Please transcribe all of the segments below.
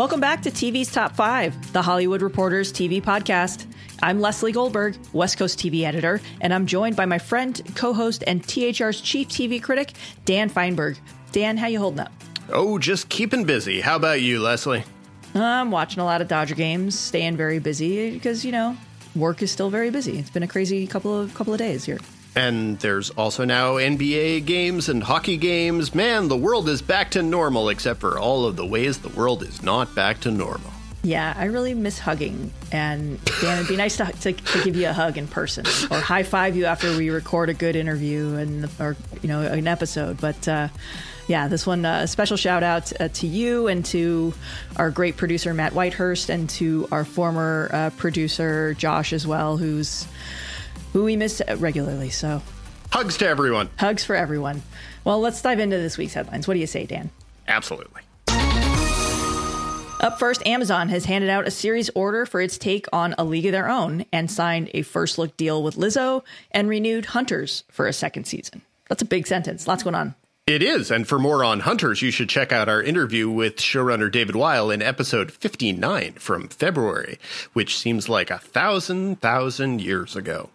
Welcome back to TV's Top 5, the Hollywood Reporters TV podcast. I'm Lesley Goldberg, West Coast TV editor, and I'm joined by my friend, co-host, and THR's chief TV critic, Dan Fienberg. Dan, how you holding up? Oh, just keeping busy. How about you, Lesley? I'm watching a lot of Dodger games, staying very busy because, you know, work is still very busy. It's been a crazy couple of couple of days here. And there's also now NBA games and hockey games. Man, the world is back to normal, except for all of the ways the world is not back to normal. Yeah, I really miss hugging. And Dan, it'd be nice to, to, to, give you a hug in person or high five you after we record a good interview and or you know an episode. But uh, yeah, this one uh, a special shout out uh, to you and to our great producer Matt Whitehurst and to our former uh, producer Josh as well, who's who we miss regularly. So hugs to everyone. Hugs for everyone. Well, let's dive into this week's headlines. What do you say, Dan? Absolutely. Up first, Amazon has handed out a series order for its take on A League of Their Own and signed a first look deal with Lizzo and renewed Hunters for a second season. That's a big sentence. Lots going on. It is. And for more on Hunters, you should check out our interview with showrunner David Weil in episode 59 from February, which seems like a thousand, thousand years ago.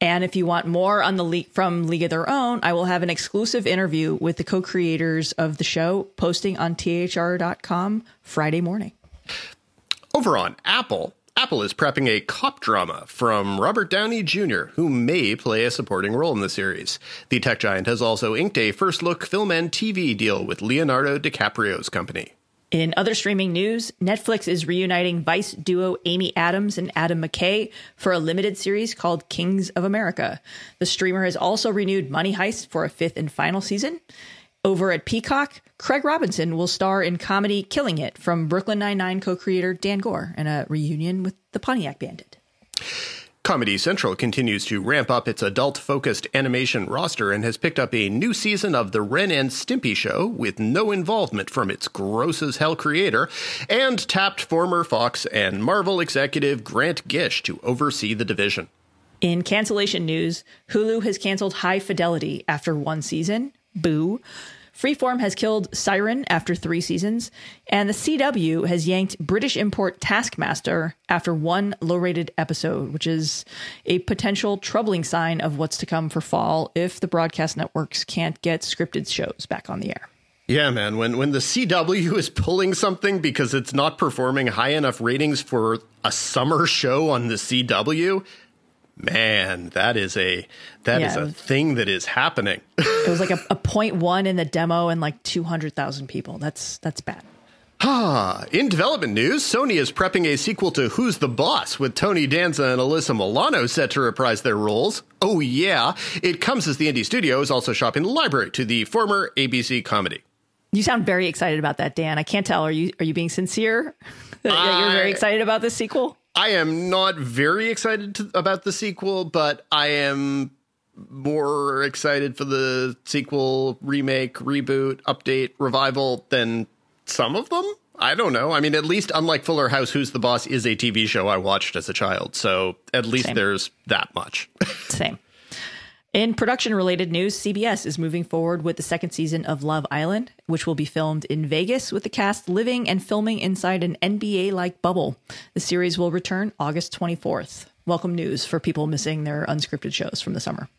And if you want more on the le- from League of Their Own, I will have an exclusive interview with the co-creators of the show posting on thr.com Friday morning. Over on Apple, Apple is prepping a cop drama from Robert Downey Jr., who may play a supporting role in the series. The tech giant has also inked a first look film and TV deal with Leonardo DiCaprio's company. In other streaming news, Netflix is reuniting Vice duo Amy Adams and Adam McKay for a limited series called Kings of America. The streamer has also renewed Money Heist for a fifth and final season. Over at Peacock, Craig Robinson will star in comedy Killing It from Brooklyn Nine-Nine co-creator Dan Goor and a reunion with the Pontiac Bandit. Comedy Central continues to ramp up its adult focused animation roster and has picked up a new season of The Ren and Stimpy Show with no involvement from its gross as hell creator, and tapped former Fox and Marvel executive Grant Gish to oversee the division. In cancellation news, Hulu has canceled High Fidelity after one season. Boo. Freeform has killed Siren after three seasons, and the CW has yanked British import Taskmaster after one low rated episode, which is a potential troubling sign of what's to come for fall if the broadcast networks can't get scripted shows back on the air. Yeah, man. When when the CW is pulling something because it's not performing high enough ratings for a summer show on the CW, Man, that is a that yeah, is a was, thing that is happening. it was like a, a point one in the demo and like two hundred thousand people. That's that's bad. Ah, in development news, Sony is prepping a sequel to Who's the Boss with Tony Danza and Alyssa Milano set to reprise their roles. Oh yeah, it comes as the indie studio is also shopping the library to the former ABC comedy. You sound very excited about that, Dan. I can't tell. Are you are you being sincere? that you're very excited about this sequel? I am not very excited to, about the sequel, but I am more excited for the sequel, remake, reboot, update, revival than some of them. I don't know. I mean, at least unlike Fuller House, Who's the Boss is a TV show I watched as a child. So at least Same. there's that much. Same. In production related news, CBS is moving forward with the second season of Love Island, which will be filmed in Vegas with the cast living and filming inside an NBA like bubble. The series will return August 24th. Welcome news for people missing their unscripted shows from the summer.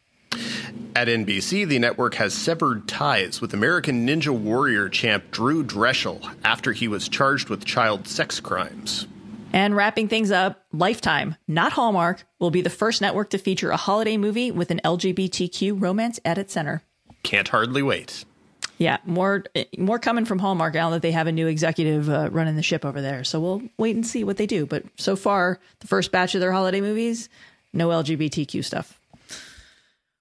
At NBC, the network has severed ties with American Ninja Warrior champ Drew Drechsel after he was charged with child sex crimes. And wrapping things up, Lifetime, not Hallmark, will be the first network to feature a holiday movie with an LGBTQ romance at its center. Can't hardly wait. Yeah, more more coming from Hallmark now that they have a new executive uh, running the ship over there. So we'll wait and see what they do. But so far, the first batch of their holiday movies, no LGBTQ stuff.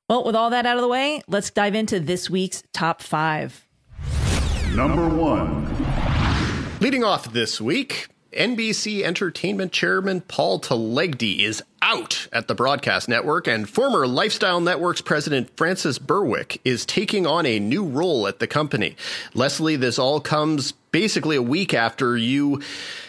Well, with all that out of the way, let's dive into this week's top five. Number one. Leading off this week, NBC Entertainment Chairman Paul Telegdy is out at the broadcast network, and former Lifestyle Network's president Frances Berwick is taking on a new role at the company. Lesley, this all comes basically a week after you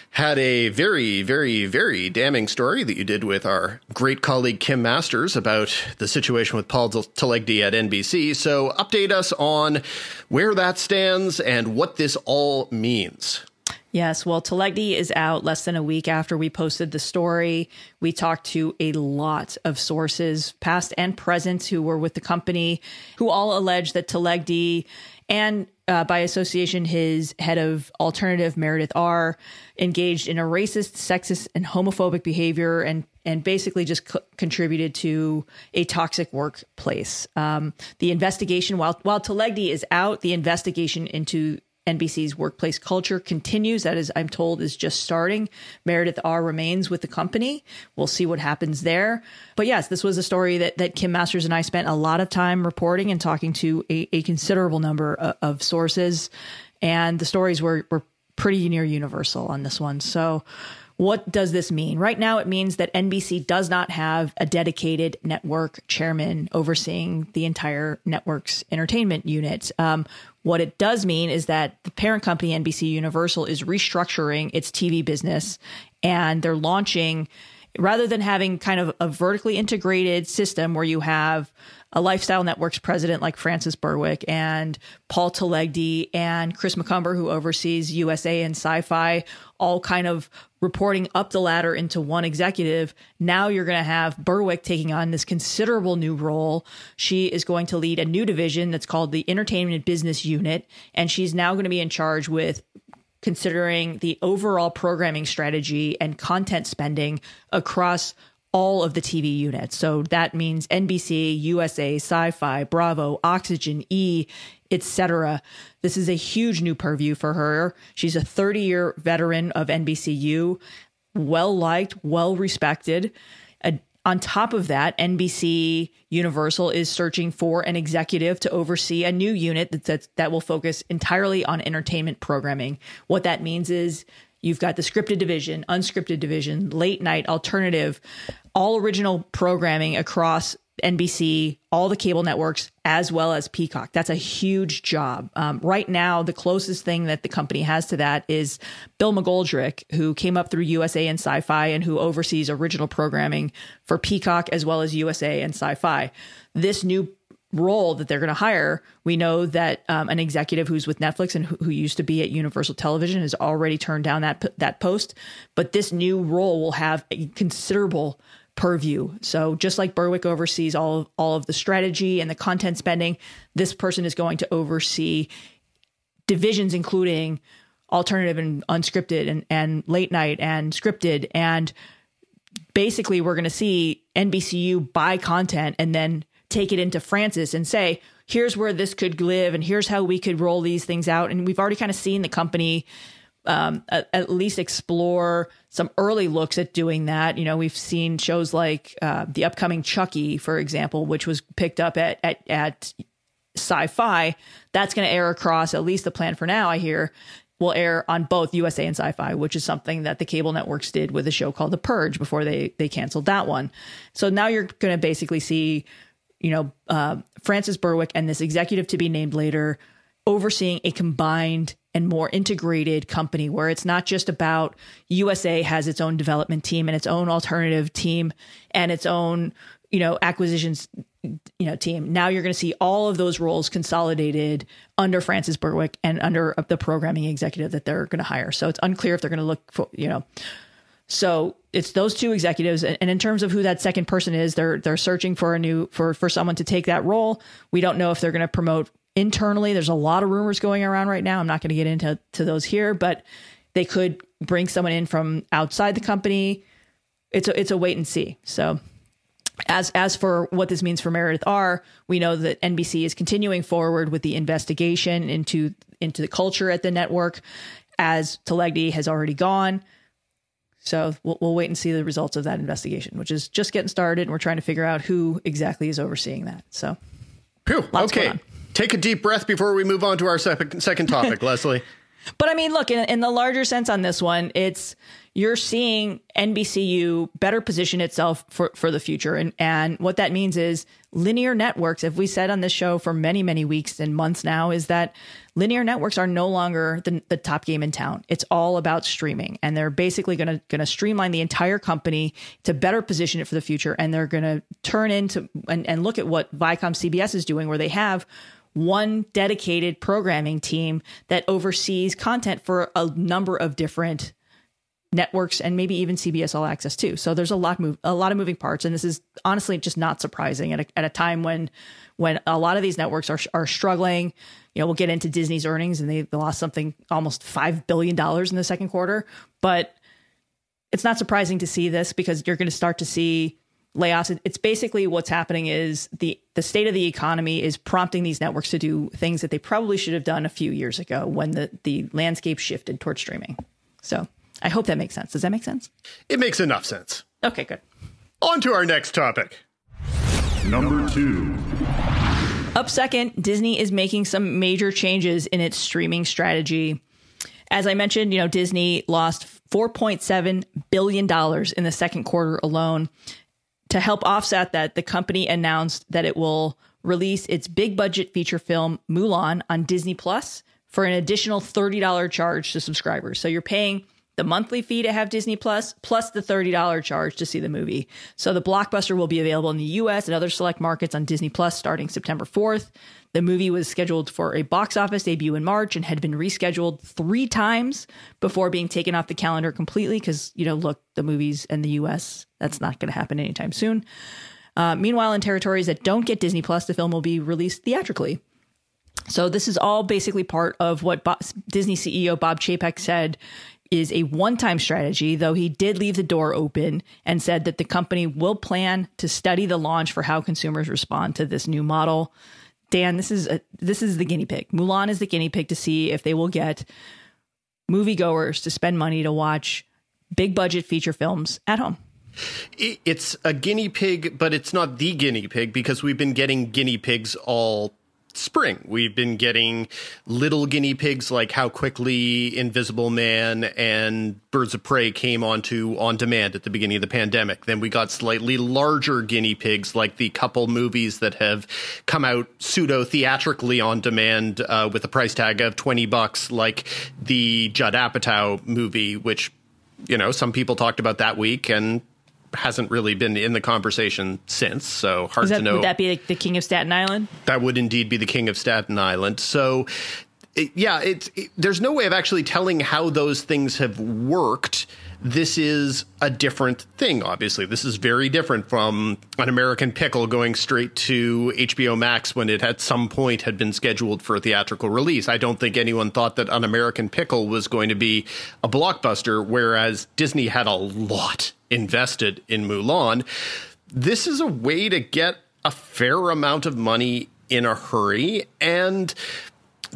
had a very, very, very damning story that you did with our great colleague Kim Masters about the situation with Paul Telegdy at NBC. So, update us on where that stands and what this all means. Yes, well, Telegdy is out less than a week after we posted the story. We talked to a lot of sources, past and present, who were with the company, who all allege that Telegdy and uh, by association, his head of alternative, Meredith Ahr, engaged in a racist, sexist, and homophobic behavior and and basically just co- contributed to a toxic workplace. Um, the investigation, while while Telegdy is out, the investigation into NBC's workplace culture continues. That is, I'm told, is just starting. Meredith Ahr remains with the company. We'll see what happens there. But yes, this was a story that, that Kim Masters and I spent a lot of time reporting and talking to a, a considerable number of, of sources. And the stories were, were pretty near universal on this one. So what does this mean? Right now, it means that NBC does not have a dedicated network chairman overseeing the entire network's entertainment unit. Um, what it does mean is that the parent company, NBC Universal, is restructuring its TV business and they're launching, rather than having kind of a vertically integrated system where you have a lifestyle networks president like Frances Berwick and Paul Telegdy and Chris McCumber, who oversees USA and Sci Fi, all kind of reporting up the ladder into one executive. Now you're going to have Berwick taking on this considerable new role. She is going to lead a new division that's called the Entertainment Business Unit, and she's now going to be in charge with considering the overall programming strategy and content spending across all of the TV units. So that means NBC, USA, Sci-Fi, Bravo, Oxygen, E, etc. This is a huge new purview for her. She's a 30 year veteran of NBCU, well liked, well respected. On top of that, NBC Universal is searching for an executive to oversee a new unit that, that, that will focus entirely on entertainment programming. What that means is You've got the scripted division, unscripted division, late night, alternative, all original programming across NBC, all the cable networks, as well as Peacock. That's a huge job. Um, right now, the closest thing that the company has to that is Bill McGoldrick, who came up through USA and Sci Fi and who oversees original programming for Peacock as well as USA and Sci Fi. This new role that they're going to hire, we know that um, an executive who's with Netflix and who, who, used to be at Universal Television has already turned down that that post. But this new role will have a considerable purview. So just like Berwick oversees all of, all of the strategy and the content spending, this person is going to oversee divisions including alternative and unscripted and, and late night and scripted and basically we're going to see NBCU buy content and then take it into Frances and say, here's where this could live and here's how we could roll these things out. And we've already kind of seen the company um, at, at, least explore some early looks at doing that. You know, we've seen shows like uh, the upcoming Chucky, for example, which was picked up at at, at Syfy. That's going to air across. At least the plan for now, I hear, will air on both USA and Sci-Fi, which is something that the cable networks did with a show called The Purge before they they canceled that one. So now you're going to basically see, you know, uh, Frances Berwick and this executive to be named later overseeing a combined and more integrated company where it's not just about USA has its own development team and its own alternative team and its own, you know, acquisitions you know team. Now you're going to see all of those roles consolidated under Frances Berwick and under the programming executive that they're going to hire. So it's unclear if they're going to look for, you know, so it's those two executives, and in terms of who that second person is, they're they're searching for a new for for someone to take that role. We don't know if they're going to promote internally. There's a lot of rumors going around right now. I'm not going to get into to those here, but they could bring someone in from outside the company. It's a, it's a wait and see. So as as for what this means for Meredith Ahr, we know that NBC is continuing forward with the investigation into into the culture at the network, as Telegdy has already gone. So we'll, we'll wait and see the results of that investigation, which is just getting started, and we're trying to figure out who exactly is overseeing that. So, Phew, okay. Take a deep breath before we move on to our second second topic, Lesley. But I mean, look, in, in, the larger sense on this one, it's you're seeing NBCU better position itself for, for the future. And, and what that means is linear networks, if we said on this show for many, many weeks and months now, is that linear networks are no longer the, the top game in town. It's all about streaming. And they're basically going to going to streamline the entire company to better position it for the future. And they're going to turn into and, and look at what Viacom CBS is doing, where they have one dedicated programming team that oversees content for a number of different networks and maybe even CBS All Access too. So there's a lot move a lot of moving parts, and this is honestly just not surprising at a, at a time when when a lot of these networks are are struggling. You know, we'll get into Disney's earnings, and they lost something almost five billion dollars in the second quarter, but it's not surprising to see this because you're going to start to see layoffs. It's basically what's happening is the the state of the economy is prompting these networks to do things that they probably should have done a few years ago when the the landscape shifted towards streaming. So I hope that makes sense. Does that make sense? It makes enough sense. Okay, good. On to our next topic. Number two. Up second, Disney is making some major changes in its streaming strategy. As I mentioned, you know, Disney lost $4.7 billion in the second quarter alone. To help offset that, the company announced that it will release its big budget feature film Mulan on Disney Plus for an additional $30 charge to subscribers. So you're paying the monthly fee to have Disney Plus, plus the $30 charge to see the movie. So the blockbuster will be available in the US and other select markets on Disney Plus starting September 4th. The movie was scheduled for a box office debut in March and had been rescheduled three times before being taken off the calendar completely because, you know, look, the movies in the US, that's not going to happen anytime soon. Uh, meanwhile, in territories that don't get Disney Plus, the film will be released theatrically. So this is all basically part of what Disney CEO Bob Chapek said is a one time strategy, though he did leave the door open and said that the company will plan to study the launch for how consumers respond to this new model. Dan, this is a, this is the guinea pig. Mulan is the guinea pig to see if they will get moviegoers to spend money to watch big budget feature films at home. It's a guinea pig, but it's not the guinea pig because we've been getting guinea pigs all spring. We've been getting little guinea pigs like how quickly Invisible Man and Birds of Prey came onto on demand at the beginning of the pandemic. Then we got slightly larger guinea pigs like the couple movies that have come out pseudo theatrically on demand uh, with a price tag of 20 bucks, like the Judd Apatow movie, which you know, some people talked about that week and hasn't really been in the conversation since. So hard that, to know. Would that be the King of Staten Island? That would indeed be the King of Staten Island. So. It, yeah, it's it, there's no way of actually telling how those things have worked. This is a different thing. Obviously, this is very different from an American Pickle going straight to HBO Max when it at some point had been scheduled for a theatrical release. I don't think anyone thought that an American Pickle was going to be a blockbuster, whereas Disney had a lot invested in Mulan. This is a way to get a fair amount of money in a hurry. And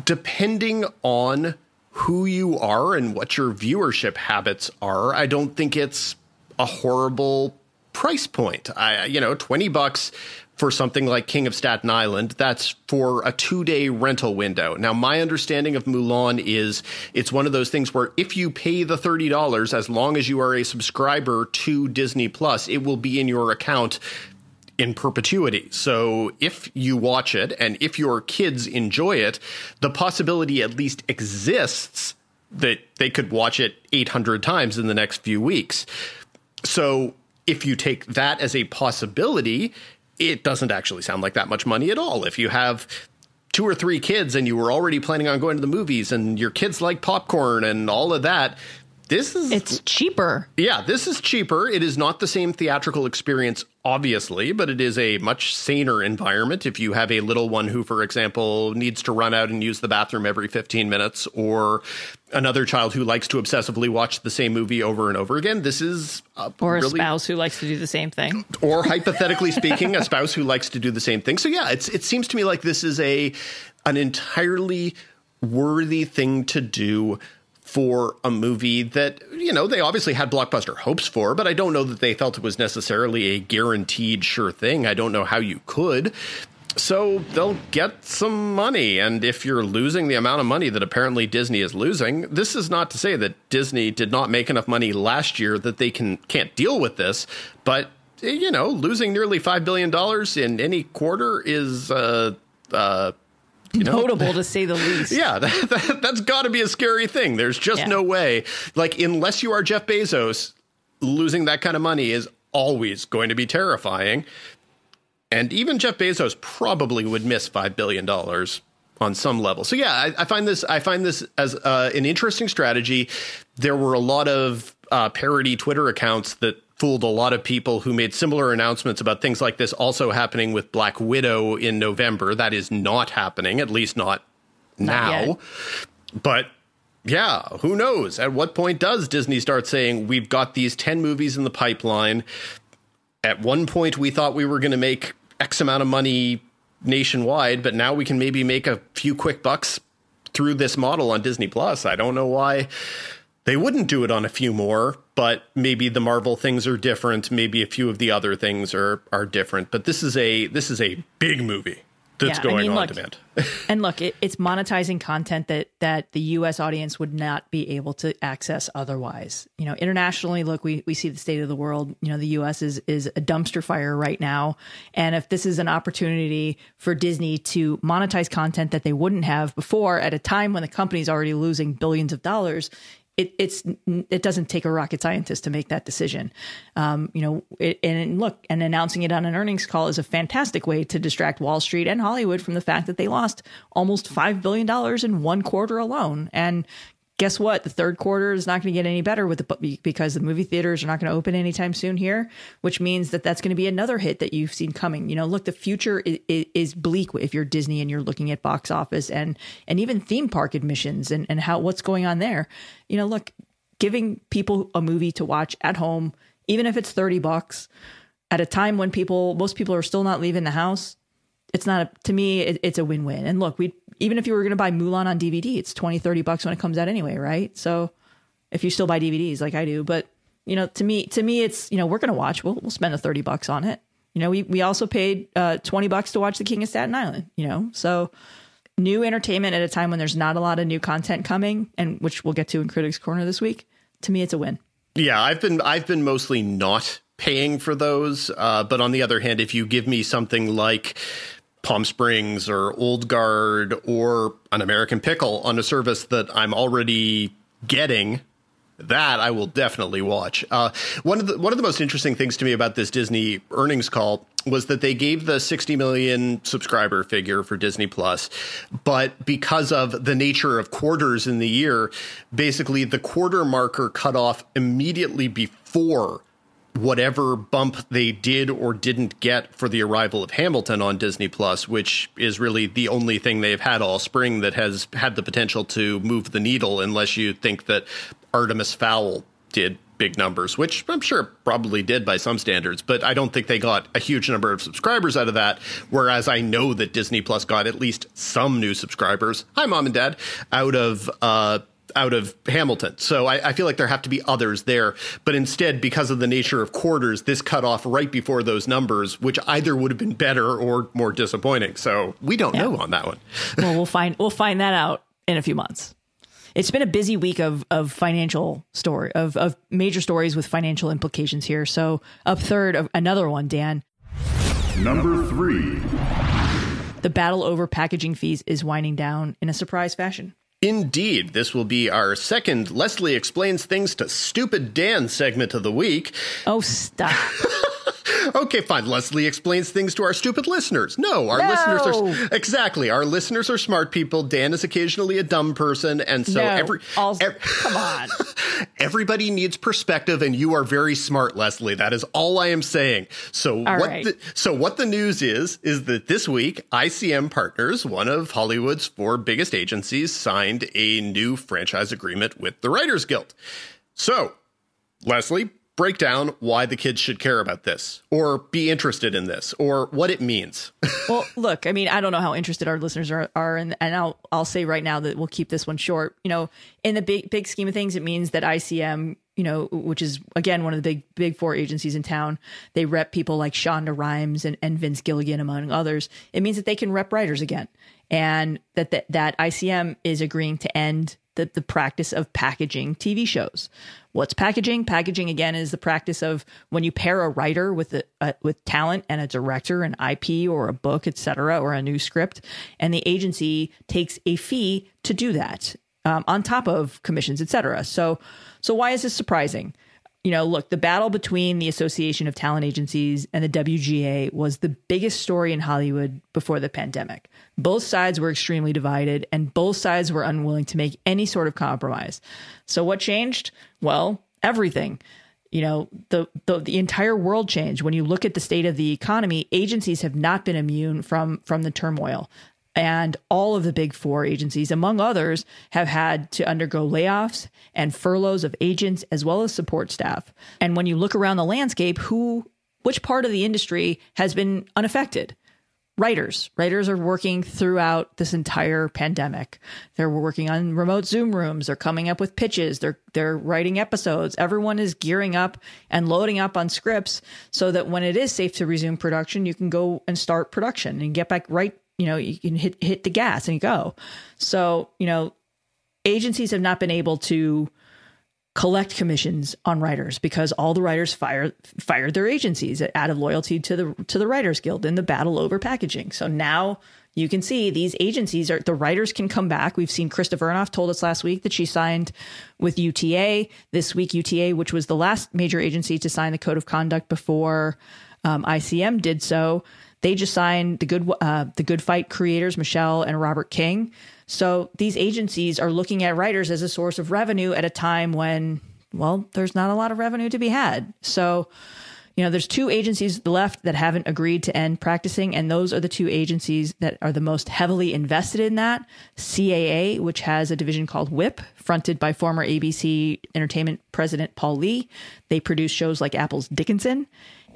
depending on who you are and what your viewership habits are, I don't think it's a horrible price point. I, you know, 20 bucks for something like King of Staten Island, that's for a two day rental window. Now, my understanding of Mulan is it's one of those things where if you pay the $30, as long as you are a subscriber to Disney Plus, it will be in your account in perpetuity. So if you watch it and if your kids enjoy it, the possibility at least exists that they could watch it 800 times in the next few weeks. So if you take that as a possibility, it doesn't actually sound like that much money at all. If you have two or three kids and you were already planning on going to the movies and your kids like popcorn and all of that, this is it's cheaper. Yeah, this is cheaper. It is not the same theatrical experience, obviously, but it is a much saner environment. If you have a little one who, for example, needs to run out and use the bathroom every 15 minutes, or another child who likes to obsessively watch the same movie over and over again, this is a or a really, spouse who likes to do the same thing, or hypothetically speaking, a spouse who likes to do the same thing. So yeah, it's it seems to me like this is a an entirely worthy thing to do for a movie that, you know, they obviously had blockbuster hopes for, but I don't know that they felt it was necessarily a guaranteed sure thing. I don't know how you could. So they'll get some money. And if you're losing the amount of money that apparently Disney is losing, this is not to say that Disney did not make enough money last year that they can can't deal with this. But you know, losing nearly five billion dollars in any quarter is uh, uh, you know? Notable to say the least. Yeah, that, that, has got to be a scary thing. There's just yeah. no way. Like, unless you are Jeff Bezos, losing that kind of money is always going to be terrifying. And even Jeff Bezos probably would miss $5 billion on some level. So yeah, I, I find this I find this as uh, an interesting strategy. There were a lot of uh, parody Twitter accounts that fooled a lot of people who made similar announcements about things like this also happening with Black Widow in November. That is not happening, at least not, not now. Yet. But yeah, who knows? At what point does Disney start saying, we've got these 10 movies in the pipeline? At one point, we thought we were going to make X amount of money nationwide, but now we can maybe make a few quick bucks through this model on Disney Plus. I don't know why they wouldn't do it on a few more, but maybe the Marvel things are different. Maybe a few of the other things are are different. But this is a this is a big movie that's yeah, going I mean, on look, demand. and look, it, it's monetizing content that that the U.S. audience would not be able to access otherwise. You know, internationally, look, we we see the state of the world. You know, the U.S. is is a dumpster fire right now, and if this is an opportunity for Disney to monetize content that they wouldn't have before, at a time when the company's already losing billions of dollars, it, it's it doesn't take a rocket scientist to make that decision. Um, you know, it, and look, and announcing it on an earnings call is a fantastic way to distract Wall Street and Hollywood from the fact that they lost almost five billion dollars in one quarter alone, and guess what? The third quarter is not going to get any better with the because the movie theaters are not going to open anytime soon here, which means that that's going to be another hit that you've seen coming. You know, look, the future is, is, bleak if you're Disney and you're looking at box office and and even theme park admissions and and how what's going on there. You know, look, giving people a movie to watch at home, even if it's thirty bucks, at a time when people most people are still not leaving the house. It's not a, to me. It, it's a win-win. And look, we even if you were going to buy Mulan on DVD, it's 20, 30 bucks when it comes out anyway, right? So if you still buy DVDs like I do, but you know, to me, to me, it's, you know, we're going to watch, we'll, we'll spend the 30 bucks on it. You know, we, we also paid uh, 20 bucks to watch The King of Staten Island, you know, so new entertainment at a time when there's not a lot of new content coming and which we'll get to in Critics Corner this week. To me, it's a win. Yeah, I've been, I've been mostly not paying for those. Uh, but on the other hand, if you give me something like Palm Springs or Old Guard or an American Pickle on a service that I'm already getting, that I will definitely watch. Uh, one of the one of the most interesting things to me about this Disney earnings call was that they gave the 60 million subscriber figure for Disney Plus, but because of the nature of quarters in the year, basically the quarter marker cut off immediately before whatever bump they did or didn't get for the arrival of Hamilton on Disney Plus, which is really the only thing they've had all spring that has had the potential to move the needle, unless you think that Artemis Fowl did big numbers, which I'm sure probably did by some standards, but I don't think they got a huge number of subscribers out of that. Whereas I know that Disney Plus got at least some new subscribers. Hi, mom and dad, out of uh, out of Hamilton. So I, I, feel like there have to be others there. But instead, because of the nature of quarters, this cut off right before those numbers, which either would have been better or more disappointing. So we don't yeah. know on that one. well, we'll find we'll find that out in a few months. It's been a busy week of of financial story of of major stories with financial implications here. So up third of another one, Dan. Number three. The battle over packaging fees is winding down in a surprise fashion. Indeed, this will be our second Lesley Explains Things to Stupid Dan segment of the week. Oh, stop. okay, fine. Lesley explains things to our stupid listeners. No, our no. listeners are exactly. Our listeners are smart people. Dan is occasionally a dumb person, and so no, every, every come on. everybody needs perspective, and you are very smart, Lesley. That is all I am saying. So all what? Right. The, so what the news is is that this week ICM Partners, one of Hollywood's four biggest agencies, signed a new franchise agreement with the Writers Guild. So, Lesley, break down why the kids should care about this or be interested in this or what it means. well, look, I mean, I don't know how interested our listeners are, are and, and I'll I'll say right now that we'll keep this one short. You know, in the big big scheme of things, it means that ICM, you know, which is again one of the big big four agencies in town, they rep people like Shonda Rhimes and, and Vince Gilligan among others. It means that they can rep writers again, and that that, that ICM is agreeing to end the, the practice of packaging TV shows. What's packaging? Packaging again is the practice of when you pair a writer with a, a with talent and a director, an IP or a book, etc., or a new script, and the agency takes a fee to do that um, on top of commissions, etc. So, so why is this surprising? You know, look, the battle between the Association of Talent Agencies and the WGA was the biggest story in Hollywood before the pandemic. Both sides were extremely divided and both sides were unwilling to make any sort of compromise. So what changed? Well, everything. You know, the, the the entire world changed. When you look at the state of the economy, agencies have not been immune from from the turmoil and all of the big four agencies, among others, have had to undergo layoffs and furloughs of agents as well as support staff. And when you look around the landscape, who, which part of the industry has been unaffected? Writers. Writers are working throughout this entire pandemic. They're working on remote Zoom rooms. They're coming up with pitches. They're they're writing episodes. Everyone is gearing up and loading up on scripts so that when it is safe to resume production, you can go and start production and get back right you know, you can hit hit the gas and go. So, you know, agencies have not been able to collect commissions on writers because all the writers fired fired their agencies out of loyalty to the to the Writers Guild in the battle over packaging. So now you can see these agencies are the writers can come back. We've seen Krista Vernoff told us last week that she signed with UTA this week. UTA, which was the last major agency to sign the code of conduct before um, ICM did so, they just signed the good uh, the Good Fight creators Michelle and Robert King. So these agencies are looking at writers as a source of revenue at a time when well, there's not a lot of revenue to be had. So you know, there's two agencies left that haven't agreed to end practicing, and those are the two agencies that are the most heavily invested in that. CAA, which has a division called wiip, fronted by former ABC Entertainment President Paul Lee. They produce shows like Apple's Dickinson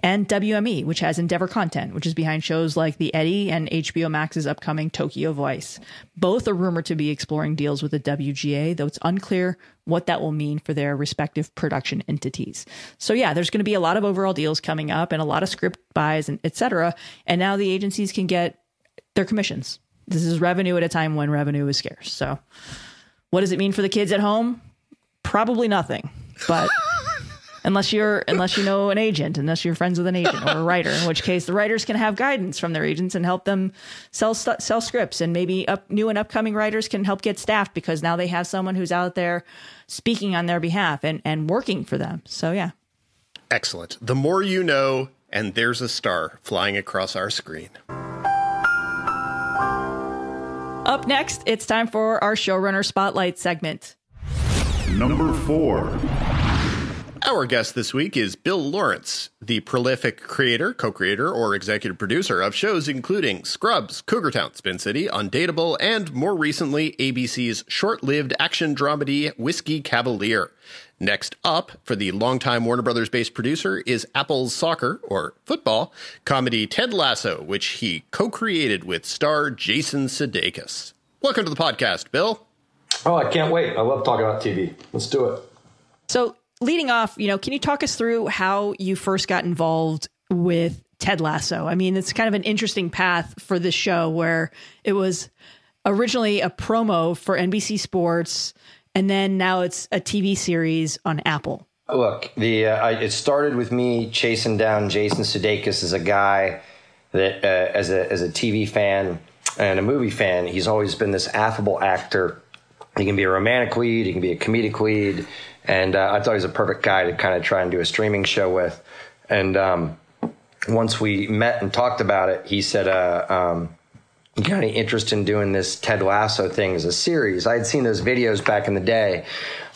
and WME, which has Endeavor Content, which is behind shows like The Eddy and HBO Max's upcoming Tokyo Vice. Both are rumored to be exploring deals with the WGA, though it's unclear what that will mean for their respective production entities. So yeah, there's going to be a lot of overall deals coming up and a lot of script buys and etc. And now the agencies can get their commissions. This is revenue at a time when revenue is scarce. So what does it mean for the kids at home? Probably nothing. But unless you're unless you know an agent, unless you're friends with an agent or a writer, in which case the writers can have guidance from their agents and help them sell sell scripts, and maybe up, new and upcoming writers can help get staffed because now they have someone who's out there speaking on their behalf and and working for them. So yeah, excellent. The more you know, and there's a star flying across our screen. Up next, it's time for our showrunner spotlight segment. Number four. Our guest this week is Bill Lawrence, the prolific creator, co creator, or executive producer of shows including Scrubs, Cougar Town, Spin City, Undateable, and more recently, ABC's short lived action dramedy Whiskey Cavalier. Next up, for the longtime Warner Brothers based producer, is Apple's soccer, or football, comedy Ted Lasso, which he co created with star Jason Sudeikis. Welcome to the podcast, Bill. Oh, I can't wait. I love talking about TV. Let's do it. So, leading off, you know, can you talk us through how you first got involved with Ted Lasso? I mean, it's kind of an interesting path for this show where it was originally a promo for NBC Sports, and then now it's a TV series on Apple. Look, the uh, I, it started with me chasing down Jason Sudeikis as a guy that, uh, as a as a TV fan and a movie fan, he's always been this affable actor. He can be a romantic lead, he can be a comedic lead, and uh, I thought he was a perfect guy to kind of try and do a streaming show with. And um, once we met and talked about it, he said, uh, um, "You got any interest in doing this Ted Lasso thing as a series?" I had seen those videos back in the day,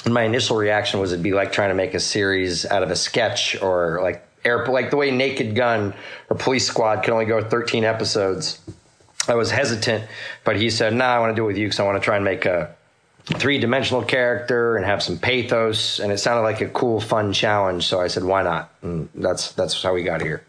and my initial reaction was it'd be like trying to make a series out of a sketch or like air, like the way Naked Gun or Police Squad could only go 13 episodes. I was hesitant, but he said, "No, nah, I want to do it with you because I want to try and make a." three dimensional character and have some pathos, and it sounded like a cool, fun challenge. So I said, why not? And that's that's how we got here.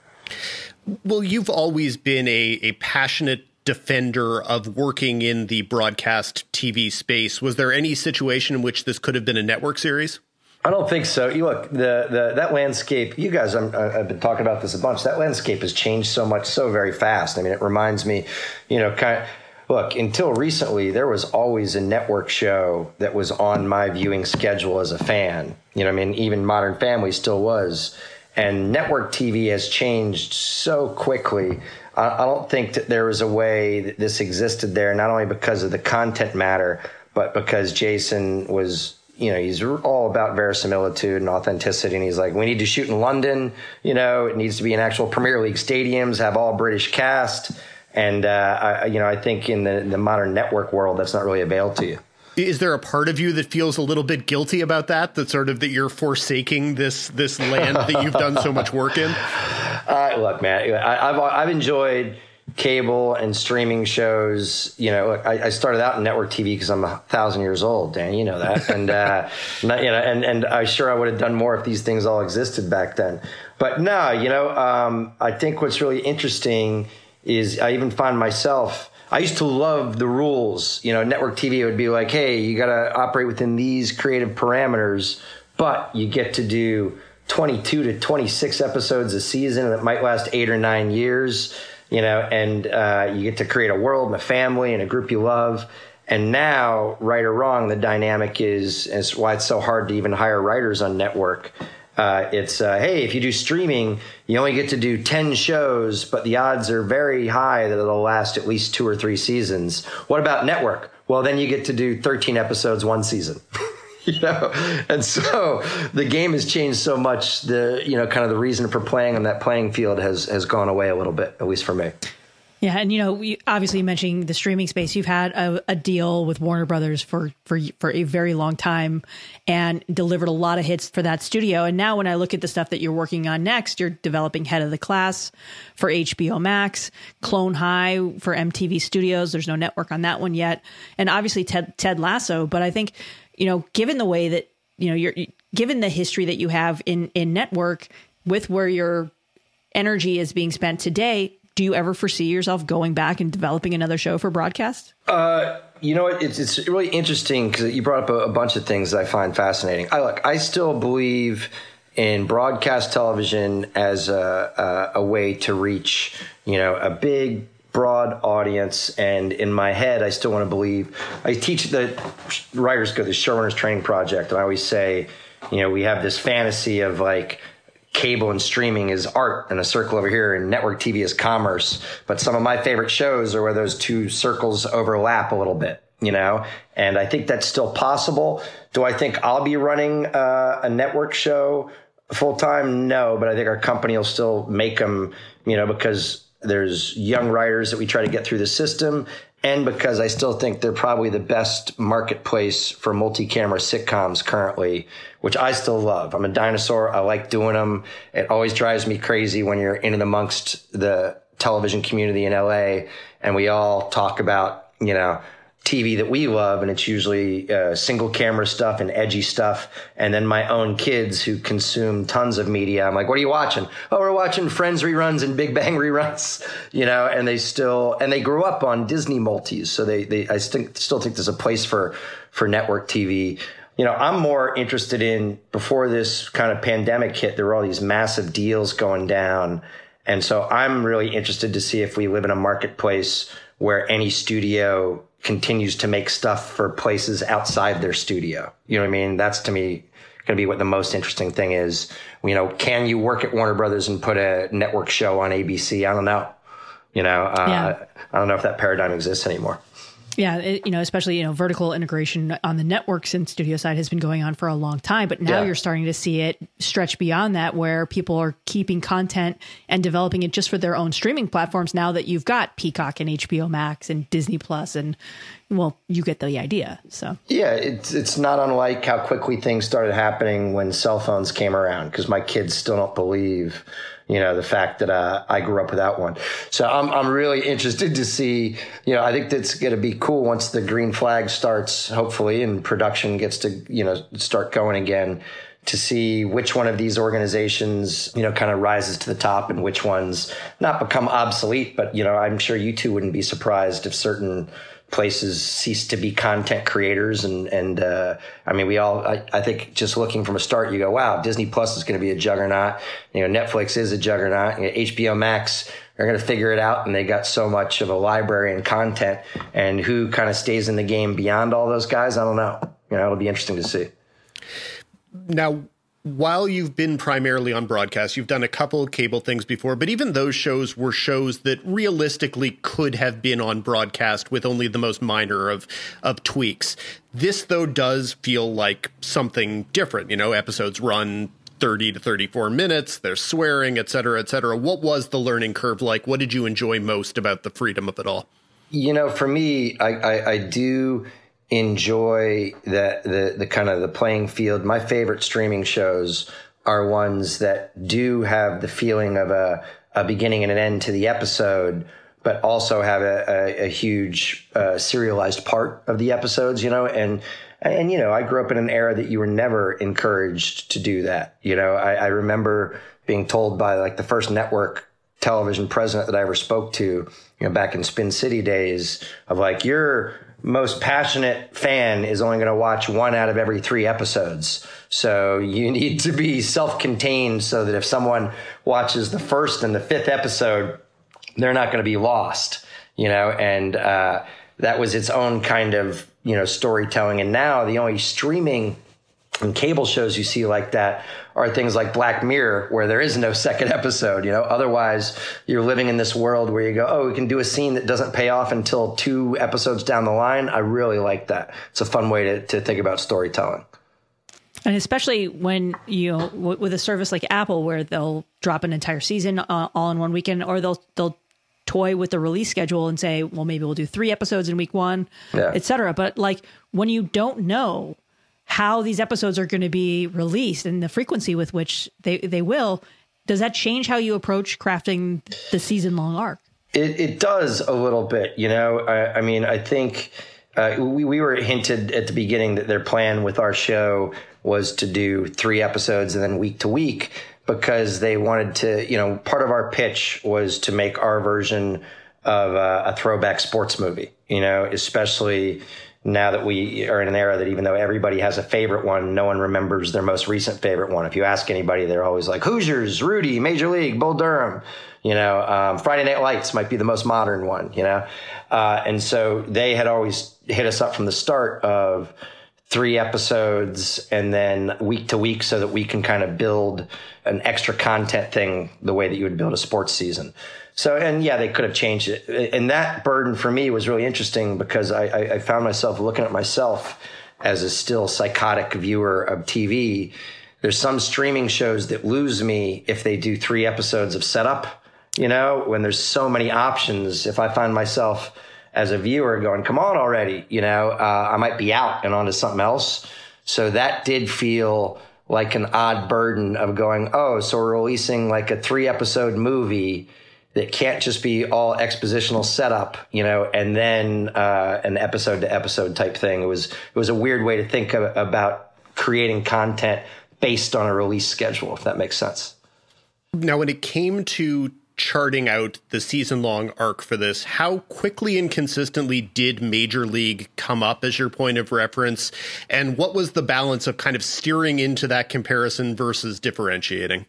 Well, you've always been a, a passionate defender of working in the broadcast TV space. Was there any situation in which this could have been a network series? I don't think so. You look the, the that landscape. You guys, i have been talking about this a bunch. That landscape has changed so much, so very fast. I mean, it reminds me, you know, kind of look, until recently, there was always a network show that was on my viewing schedule as a fan. You know, I mean, even Modern Family still was. And network TV has changed so quickly. I, don't think that there was a way that this existed there, not only because of the content matter, but because Jason was you know, he's all about verisimilitude and authenticity. And he's like, we need to shoot in London. You know, it needs to be in actual Premier League stadiums, have all British cast. And, uh, I, you know, I think in the, the modern network world, that's not really available to you. Is there a part of you that feels a little bit guilty about that? That sort of that you're forsaking this this land that you've done so much work in. Uh, look, man, I, I've I've enjoyed cable and streaming shows. You know, I, I started out in network TV because I'm a thousand years old, Dan. You know that, and uh, not, you know, and and I'm sure I would have done more if these things all existed back then. But no, you know, um, I think what's really interesting is I even find myself. I used to love the rules. You know, network TV would be like, hey, you got to operate within these creative parameters, but you get to do 22 to 26 episodes a season that might last eight or nine years you know, and uh, you get to create a world and a family and a group you love. And now, right or wrong, the dynamic is is why it's so hard to even hire writers on network. Uh, it's uh, hey, if you do streaming, you only get to do ten shows, but the odds are very high that it'll last at least two or three seasons. What about network? Well, then you get to do thirteen episodes one season. you know and so the game has changed so much the you know kind of the reason for playing on that playing field has has gone away a little bit at least for me yeah, and you know, we obviously mentioning the streaming space. You've had a, a, deal with Warner Brothers for for for a very long time, and delivered a lot of hits for that studio. And now, when I look at the stuff that you're working on next, you're developing Head of the Class for HBO Max, Clone High for MTV Studios. There's no network on that one yet, and obviously Ted Ted Lasso. But I think you know, given the way that you know you're given the history that you have in in network with where your energy is being spent today do you ever foresee yourself going back and developing another show for broadcast? Uh, you know, it's it's really interesting because you brought up a, a, bunch of things that I find fascinating. I look, I still believe in broadcast television as a, a, a way to reach, you know, a big broad audience. And in my head, I still want to believe. I teach the Writers Go, the Showrunners Training Project, and I always say, you know, we have this fantasy of like cable and streaming is art and a circle over here and network TV is commerce. But some of my favorite shows are where those two circles overlap a little bit, you know? And I think that's still possible. Do I think I'll be running uh, a network show full time? No, but I think our company will still make them, you know, because there's young writers that we try to get through the system and because I still think they're probably the best marketplace for multi-camera sitcoms currently, which I still love. I'm a dinosaur. I like doing them. It always drives me crazy when you're in and amongst the television community in LA and we all talk about, you know, TV that we love, and it's usually uh, single camera stuff and edgy stuff. And then my own kids who consume tons of media. I'm like, what are you watching? Oh, we're watching Friends reruns and Big Bang reruns, you know. And they still and they grew up on Disney multis, so they they I think still think there's a place for for network TV. You know, I'm more interested in before this kind of pandemic hit. There were all these massive deals going down, and so I'm really interested to see if we live in a marketplace where any studio continues to make stuff for places outside their studio. You know what I mean? That's to me going to be what the most interesting thing is. You know, can you work at Warner Brothers and put a network show on ABC? I don't know. You know, uh, yeah. I don't know if that paradigm exists anymore. Yeah, it, you know, especially you know, vertical integration on the networks and studio side has been going on for a long time, but now yeah. you're starting to see it stretch beyond that, where people are keeping content and developing it just for their own streaming platforms. Now that you've got Peacock and HBO Max and Disney Plus, and well, you get the idea. So yeah, it's it's not unlike how quickly things started happening when cell phones came around, because my kids still don't believe you know, the fact that uh, I grew up without one. So I'm, I'm really interested to see, you know, I think that's going to be cool once the green flag starts, hopefully, and production gets to, you know, start going again to see which one of these organizations, you know, kind of rises to the top and which ones not become obsolete. But, you know, I'm sure you two wouldn't be surprised if certain places cease to be content creators. And and uh, I mean we all I, I, think just looking from a start you go wow Disney Plus is going to be a juggernaut. You know Netflix is a juggernaut. You know, HBO Max are going to figure it out. And they got so much of a library and content. And who kind of stays in the game beyond all those guys? I don't know. You know it'll be interesting to see. Now while you've been primarily on broadcast, you've done a couple of cable things before, but even those shows were shows that realistically could have been on broadcast with only the most minor of of tweaks. This though does feel like something different. You know, episodes run 30 to 34 minutes, there's swearing, et cetera, et cetera. What was the learning curve like? What did you enjoy most about the freedom of it all? You know, for me, I, I, I do enjoy the, the the kind of the playing field. My favorite streaming shows are ones that do have the feeling of a, a beginning and an end to the episode, but also have a, a, a huge uh, serialized part of the episodes. You know, and and you know, I grew up in an era that you were never encouraged to do that. You know, I, I remember being told by like the first network television president that I ever spoke to, you know, back in Spin City days of like, you're most passionate fan is only going to watch one out of every three episodes. So you need to be self contained so that if someone watches the first and the fifth episode, they're not going to be lost, you know, and, uh, that was its own kind of, you know, storytelling. And now the only streaming and cable shows you see like that are things like Black Mirror, where there is no second episode. You know, otherwise you're living in this world where you go, oh, we can do a scene that doesn't pay off until two episodes down the line. I really like that. It's a fun way to, to think about storytelling. And especially when you know, with a service like Apple, where they'll drop an entire season uh, all in one weekend, or they'll they'll toy with the release schedule and say, well, maybe we'll do three episodes in week one, yeah. et cetera. But like when you don't know how these episodes are going to be released and the frequency with which they, they will, does that change how you approach crafting the season long arc? It, it does a little bit. You know, I, I mean, I think uh, we, we were hinted at the beginning that their plan with our show was to do three episodes and then week to week because they wanted to, you know, part of our pitch was to make our version of a, a throwback sports movie, you know, especially now that we are in an era that even though everybody has a favorite one, no one remembers their most recent favorite one. If you ask anybody, they're always like Hoosiers, Rudy, Major League, Bull Durham. You know, um, Friday Night Lights might be the most modern one. You know, uh, and so they had always hit us up from the start of three episodes and then week to week so that we can kind of build an extra content thing the way that you would build a sports season. So, and yeah, they could have changed it. And that burden for me was really interesting because I, I, found myself looking at myself as a still psychotic viewer of TV. There's some streaming shows that lose me if they do three episodes of setup, you know, when there's so many options. If I find myself as a viewer going, come on already, you know, uh, I might be out and onto something else. So that did feel like an odd burden of going, oh, so we're releasing like a three episode movie that can't just be all expositional setup, you know, and then uh, an episode to episode type thing. It was it was a weird way to think of, about creating content based on a release schedule, if that makes sense. Now, when it came to charting out the season long arc for this, how quickly and consistently did Major League come up as your point of reference? And what was the balance of kind of steering into that comparison versus differentiating?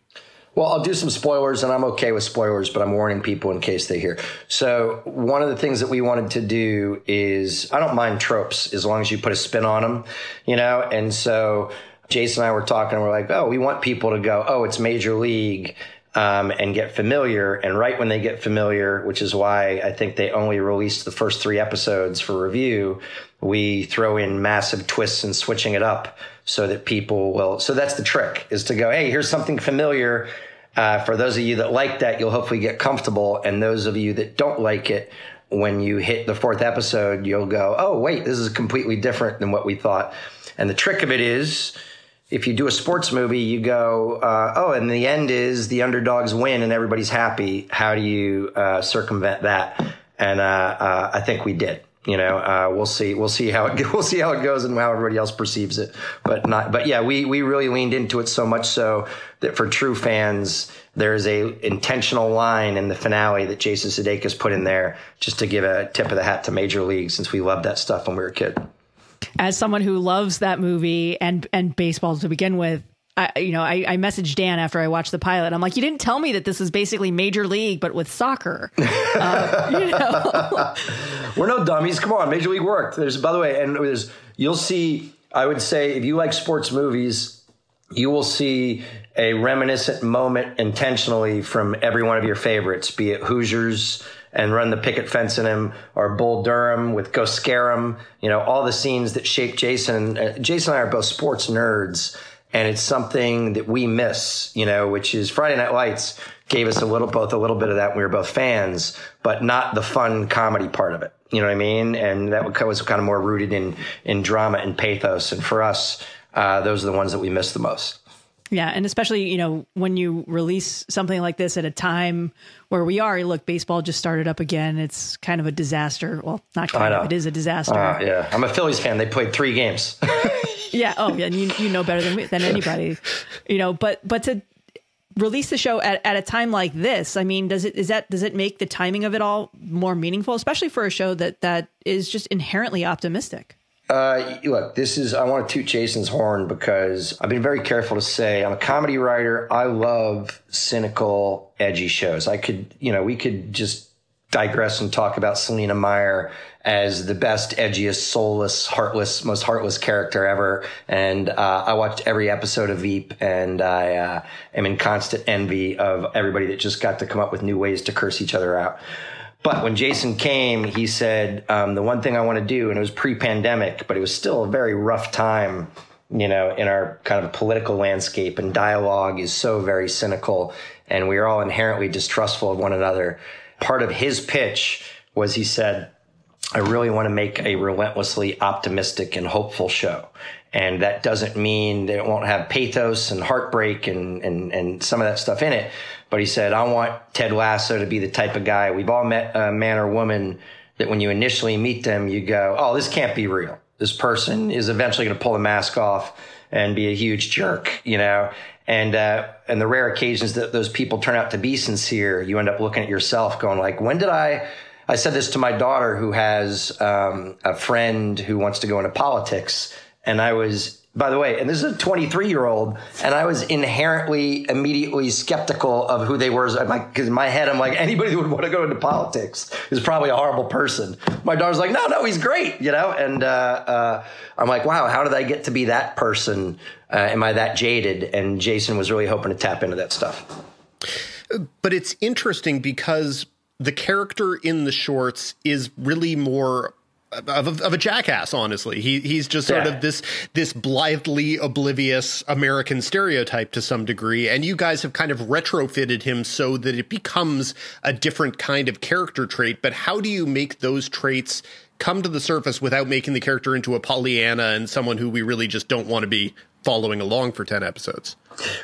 Well, I'll do some spoilers, and I'm okay with spoilers, but I'm warning people in case they hear. So, one of the things that we wanted to do is I don't mind tropes as long as you put a spin on them, you know? And so, Jason and I were talking, and we're like, oh, we want people to go, oh, it's Major League. Um, and get familiar. And right when they get familiar, which is why I think they only released the first three episodes for review, we throw in massive twists and switching it up so that people will. So that's the trick is to go, hey, here's something familiar. Uh, for those of you that like that, you'll hopefully get comfortable. And those of you that don't like it, when you hit the fourth episode, you'll go, oh, wait, this is completely different than what we thought. And the trick of it is, if you do a sports movie, you go, uh, oh, and the end is the underdogs win and everybody's happy. How do you uh, circumvent that? And uh, uh I think we did you know, uh, we'll see. We'll see how it we'll see how it goes and how everybody else perceives it. But not. But yeah, we we really leaned into it so much so that for true fans, there's a intentional line in the finale that Jason Sudeikis put in there just to give a tip of the hat to Major League since we loved that stuff when we were a kid. As someone who loves that movie and and baseball to begin with, I, you know, I, I messaged Dan after I watched the pilot. I'm like, you didn't tell me that this is basically Major League, but with soccer. Uh, you know, we're no dummies. Come on, Major League worked. There's, by the way, and there's, you'll see. I would say if you like sports movies, you will see a reminiscent moment intentionally from every one of your favorites, be it Hoosiers and Run the Picket Fence in him or Bull Durham with Go Scare him. You know, all the scenes that shaped Jason. Uh, Jason and I are both sports nerds and it's something that we miss, you know, which is Friday Night Lights gave us a little, both a little bit of that. we were both fans, but not the fun comedy part of it. You know what I mean? And that was kind of more rooted in, in drama and pathos. And for us, uh, those are the ones that we miss the most. Yeah, and especially you know when you release something like this at a time where we are. Look, baseball just started up again. It's kind of a disaster. Well, not kind of. It is a disaster. Uh, yeah, I'm a Phillies fan. They played three games. yeah. Oh, yeah. And you you know better than than anybody. You know, but but to release the show at, at a time like this, I mean, does it is that does it make the timing of it all more meaningful, especially for a show that that is just inherently optimistic? Uh, look, this is, I want to toot Jason's horn because I've been very careful to say I'm a comedy writer. I love cynical, edgy shows. I could, you know, we could just digress and talk about Selina Meyer as the best, edgiest, soulless, heartless, most heartless character ever. And uh, I watched every episode of Veep, and I uh, am in constant envy of everybody that just got to come up with new ways to curse each other out. But when Jason came, he said, um, the one thing I want to do, and it was pre pandemic, but it was still a very rough time, you know, in our kind of political landscape and dialogue is so very cynical and we are all inherently distrustful of one another. Part of his pitch was he said, I really want to make a relentlessly optimistic and hopeful show. And that doesn't mean that it won't have pathos and heartbreak and, and, and some of that stuff in it. But he said, I want Ted Lasso to be the type of guy we've all met a man or woman that when you initially meet them, you go, Oh, this can't be real. This person is eventually going to pull the mask off and be a huge jerk, you know? And, uh, and the rare occasions that those people turn out to be sincere, you end up looking at yourself going like, when did I, I said this to my daughter who has, um, a friend who wants to go into politics. And I was by the way, and this is a 23 year old, and I was inherently, immediately skeptical of who they were. I'm like, Because in my head, I'm like, anybody who would want to go into politics is probably a horrible person. My daughter's like, no, no, he's great, you know? And uh, uh, I'm like, wow, how did I get to be that person? Uh, am I that jaded? And Jason was really hoping to tap into that stuff. But it's interesting because the character in the shorts is really more of, of, a jackass. Honestly, he he's just sort yeah. of this this blithely oblivious American stereotype to some degree, and you guys have kind of retrofitted him so that it becomes a different kind of character trait. But how do you make those traits come to the surface without making the character into a Pollyanna and someone who we really just don't want to be following along for ten episodes?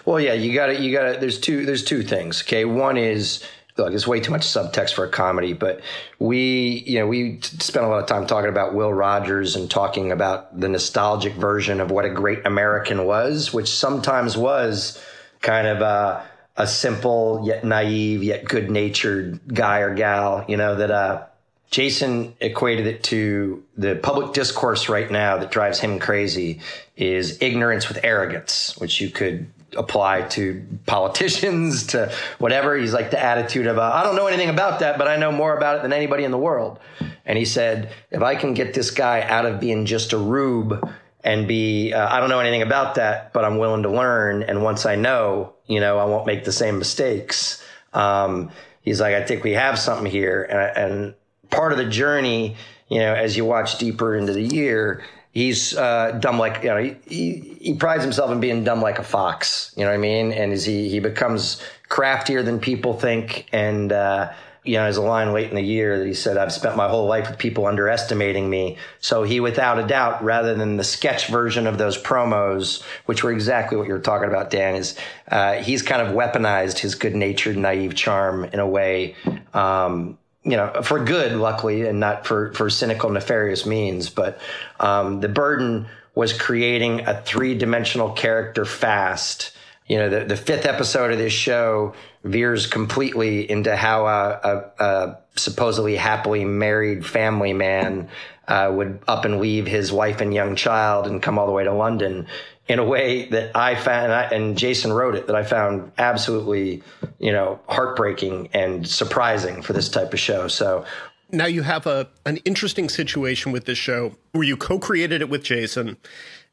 Well, yeah, you got to you got to. There's two. There's two things. Okay, one is look, it's way too much subtext for a comedy, but we, you know, we spent a lot of time talking about Will Rogers and talking about the nostalgic version of what a great American was, which sometimes was kind of a, a simple yet naive yet good natured guy or gal, you know, that, uh, Jason equated it to the public discourse right now that drives him crazy is ignorance with arrogance, which you could apply to politicians to whatever. He's like the attitude of, uh, I don't know anything about that, but I know more about it than anybody in the world. And he said, if I can get this guy out of being just a rube and be, uh, I don't know anything about that, but I'm willing to learn. And once I know, you know, I won't make the same mistakes. Um, he's like, I think we have something here. And, and part of the journey, you know, as you watch deeper into the year, he's uh, dumb like you know he, he, he prides himself in being dumb like a fox. You know what I mean? And as he he becomes craftier than people think, and uh, you know, there's a line late in the year that he said, "I've spent my whole life with people underestimating me." So he, without a doubt, rather than the sketch version of those promos, which were exactly what you were talking about, Dan, is uh, he's kind of weaponized his good-natured, naive charm in a way. Um, you know, for good, luckily, and not for, for cynical, nefarious means. But um, the burden was creating a three dimensional character fast. You know, the, the fifth episode of this show veers completely into how a, a, a supposedly happily married family man uh, would up and leave his wife and young child and come all the way to London in a way that I found, and, Jason wrote it, that I found absolutely, you know, heartbreaking and surprising for this type of show. So now you have a an interesting situation with this show where you co-created it with Jason.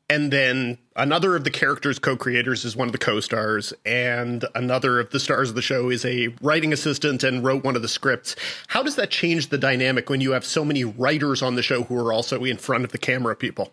and then another of the characters co-creators is one of the co-stars and another of the stars of the show is a writing assistant and wrote one of the scripts how does that change the dynamic when you have so many writers on the show who are also in front of the camera people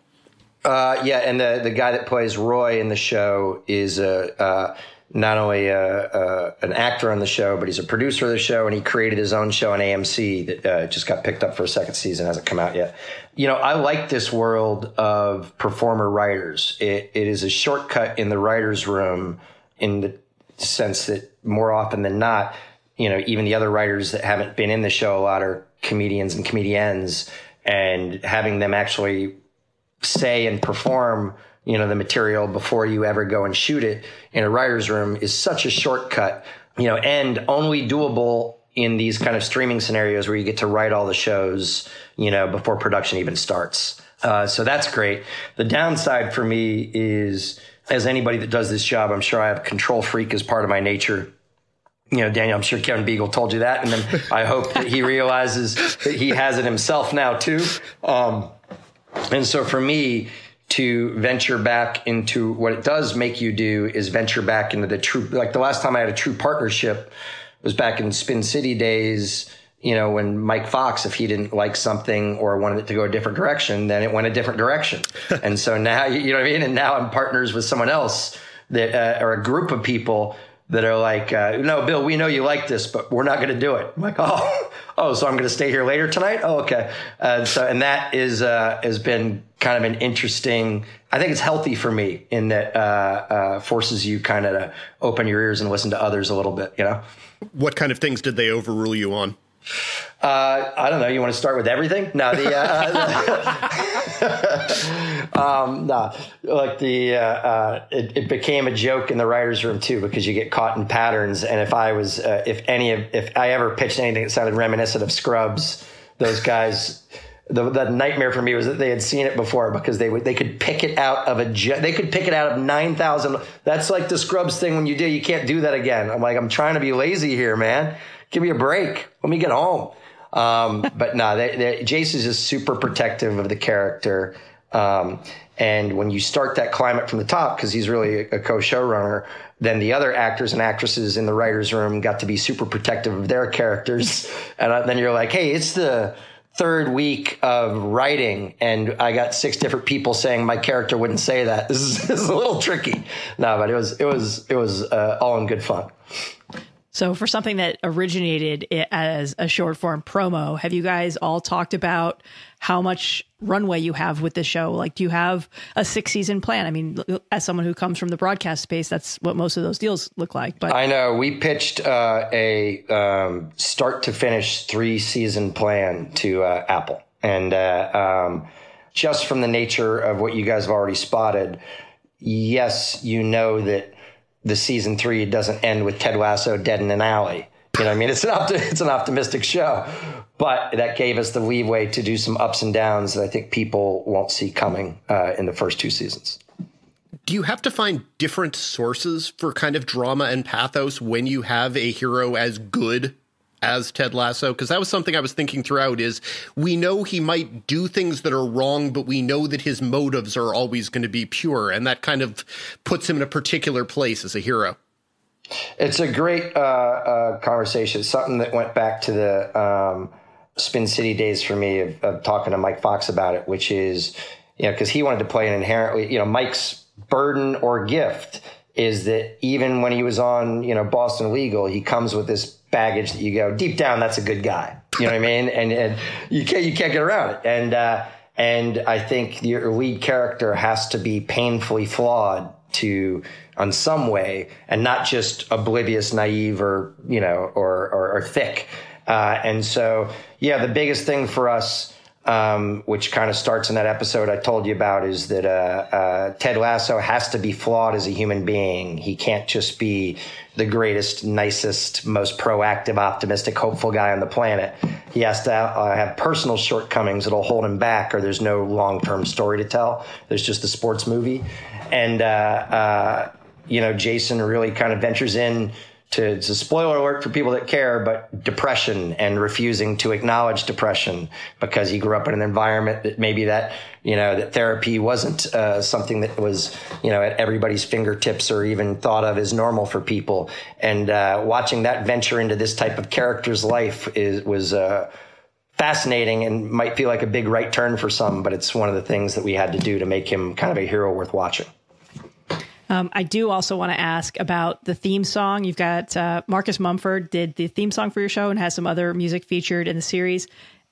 uh, yeah and the, the guy that plays roy in the show is a uh, not only a, a, an actor on the show, but he's a producer of the show, and he created his own show on AMC that uh, just got picked up for a second season, hasn't come out yet. You know, I like this world of performer writers. It, it is a shortcut in the writers' room in the sense that more often than not, you know, even the other writers that haven't been in the show a lot are comedians and comedians, and having them actually say and perform you know, the material before you ever go and shoot it in a writer's room is such a shortcut, you know, and only doable in these kind of streaming scenarios where you get to write all the shows, you know, before production even starts. Uh, so that's great. The downside for me is, as anybody that does this job, I'm sure I have control freak as part of my nature. You know, Daniel, I'm sure Kevin Biegel told you that. And then I hope that he realizes that he has it himself now too. Um, and so for me, to venture back into what it does make you do is venture back into the true like the last time I had a true partnership was back in Spin City days you know when Mike Fox if he didn't like something or wanted it to go a different direction then it went a different direction. And so now you know what I mean? And now I'm partners with someone else that uh, or a group of people that are like, uh, no, Bill, we know you like this, but we're not going to do it. I'm like, oh, oh, so I'm going to stay here later tonight. Oh, okay. Uh, so, and that is, uh, has been kind of an interesting, I think it's healthy for me in that, uh, uh, forces you kind of to open your ears and listen to others a little bit, you know? What kind of things did they overrule you on? Uh, I don't know. You want to start with everything? No, the, uh, um, no, like the, uh, uh, it, it, became a joke in the writer's room too, because you get caught in patterns. And if I was, uh, if any of, if I ever pitched anything that sounded reminiscent of Scrubs, those guys, the, the nightmare for me was that they had seen it before because they would, they could pick it out of a, they could pick it out of 9,000. That's like the Scrubs thing when you do, you can't do that again. I'm like, I'm trying to be lazy here, man give me a break. Let me get home. Um, but no, they, they, Jace is just super protective of the character. Um, and when you start that climate from the top, because he's really a, a co-showrunner, then the other actors and actresses in the writers' room got to be super protective of their characters. and then you're like, hey, it's the third week of writing, and I got six different people saying my character wouldn't say that. This is, this is a little tricky. No, but it was it was it was uh, all in good fun. So, for something that originated as a short form promo, have you guys all talked about how much runway you have with the show? Like, do you have a six season plan? I mean, as someone who comes from the broadcast space, that's what most of those deals look like. But I know we pitched uh, a um, start to finish three season plan to uh, Apple, and uh, um, just from the nature of what you guys have already spotted, yes, you know that the season three doesn't end with Ted Lasso dead in an alley. You know, I mean, it's an it's an optimistic show, but that gave us the leeway to do some ups and downs that I think people won't see coming uh, in the first two seasons. Do you have to find different sources for kind of drama and pathos when you have a hero as good as Ted Lasso? Because that was something I was thinking throughout is we know he might do things that are wrong, but we know that his motives are always going to be pure. And that kind of puts him in a particular place as a hero. It's a great uh, uh, conversation. Something that went back to the um, Spin City days for me of, of, talking to Mike Fox about it, which is, you know, because he wanted to play an inherently, you know, Mike's burden or gift is that even when he was on, you know, Boston Legal, he comes with this baggage that you go deep down, that's a good guy. You know what I mean? And, and you can't, you can't get around it. And, uh, and I think your lead character has to be painfully flawed to, on some way, and not just oblivious, naive, or you know, or or, or thick. Uh, and so, yeah, the biggest thing for us um, which kind of starts in that episode I told you about, is that uh, uh, Ted Lasso has to be flawed as a human being. He can't just be the greatest, nicest, most proactive, optimistic, hopeful guy on the planet. He has to uh, have personal shortcomings that'll hold him back, or there's no long term story to tell. There's just a sports movie. And, uh, uh, you know, Jason really kind of ventures in to, a spoiler alert for people that care, but depression and refusing to acknowledge depression because he grew up in an environment that maybe that, you know, that therapy wasn't uh, something that was, you know, at everybody's fingertips or even thought of as normal for people. And uh, watching that venture into this type of character's life is was uh, fascinating and might feel like a big right turn for some, but it's one of the things that we had to do to make him kind of a hero worth watching. Um, I do also want to ask about the theme song. You've got uh, Marcus Mumford did the theme song for your show and has some other music featured in the series.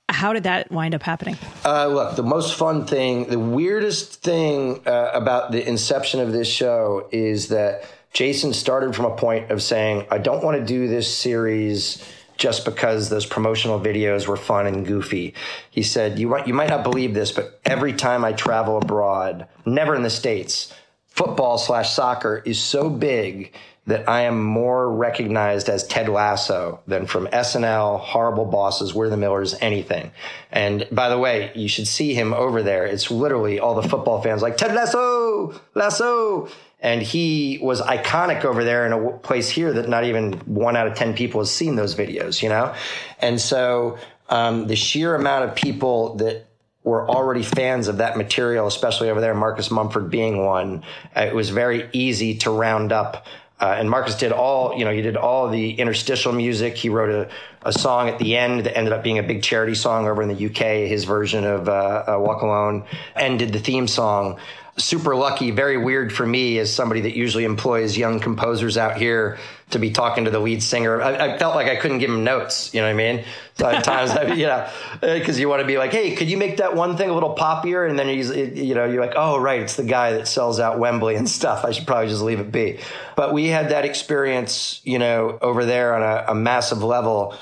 How did that wind up happening? Uh, look, the most fun thing, the weirdest thing uh, about the inception of this show is that Jason started from a point of saying, I don't want to do this series just because those promotional videos were fun and goofy. He said, you you might not believe this, but every time I travel abroad, never in the States, football slash soccer is so big that I am more recognized as Ted Lasso than from SNL, Horrible Bosses, We're the Millers, anything. And by the way, you should see him over there. It's literally all the football fans like Ted Lasso, Lasso. And he was iconic over there in a place here that not even one out of 10 people has seen those videos, you know? And so, um, the sheer amount of people that were already fans of that material, especially over there, Marcus Mumford being one. Uh, it was very easy to round up. Uh, and Marcus did all, you know, he did all the interstitial music. He wrote a, a song at the end that ended up being a big charity song over in the UK, his version of uh, uh, Walk Alone, and did the theme song super lucky, very weird for me as somebody that usually employs young composers out here to be talking to the lead singer. I, I felt like I couldn't give him notes. You know what I mean? So at times, I, you know, because you want to be like, hey, could you make that one thing a little poppier? And then he's, you know, you're like, oh, right, it's the guy that sells out Wembley and stuff. I should probably just leave it be. But we had that experience, you know, over there on a, a massive level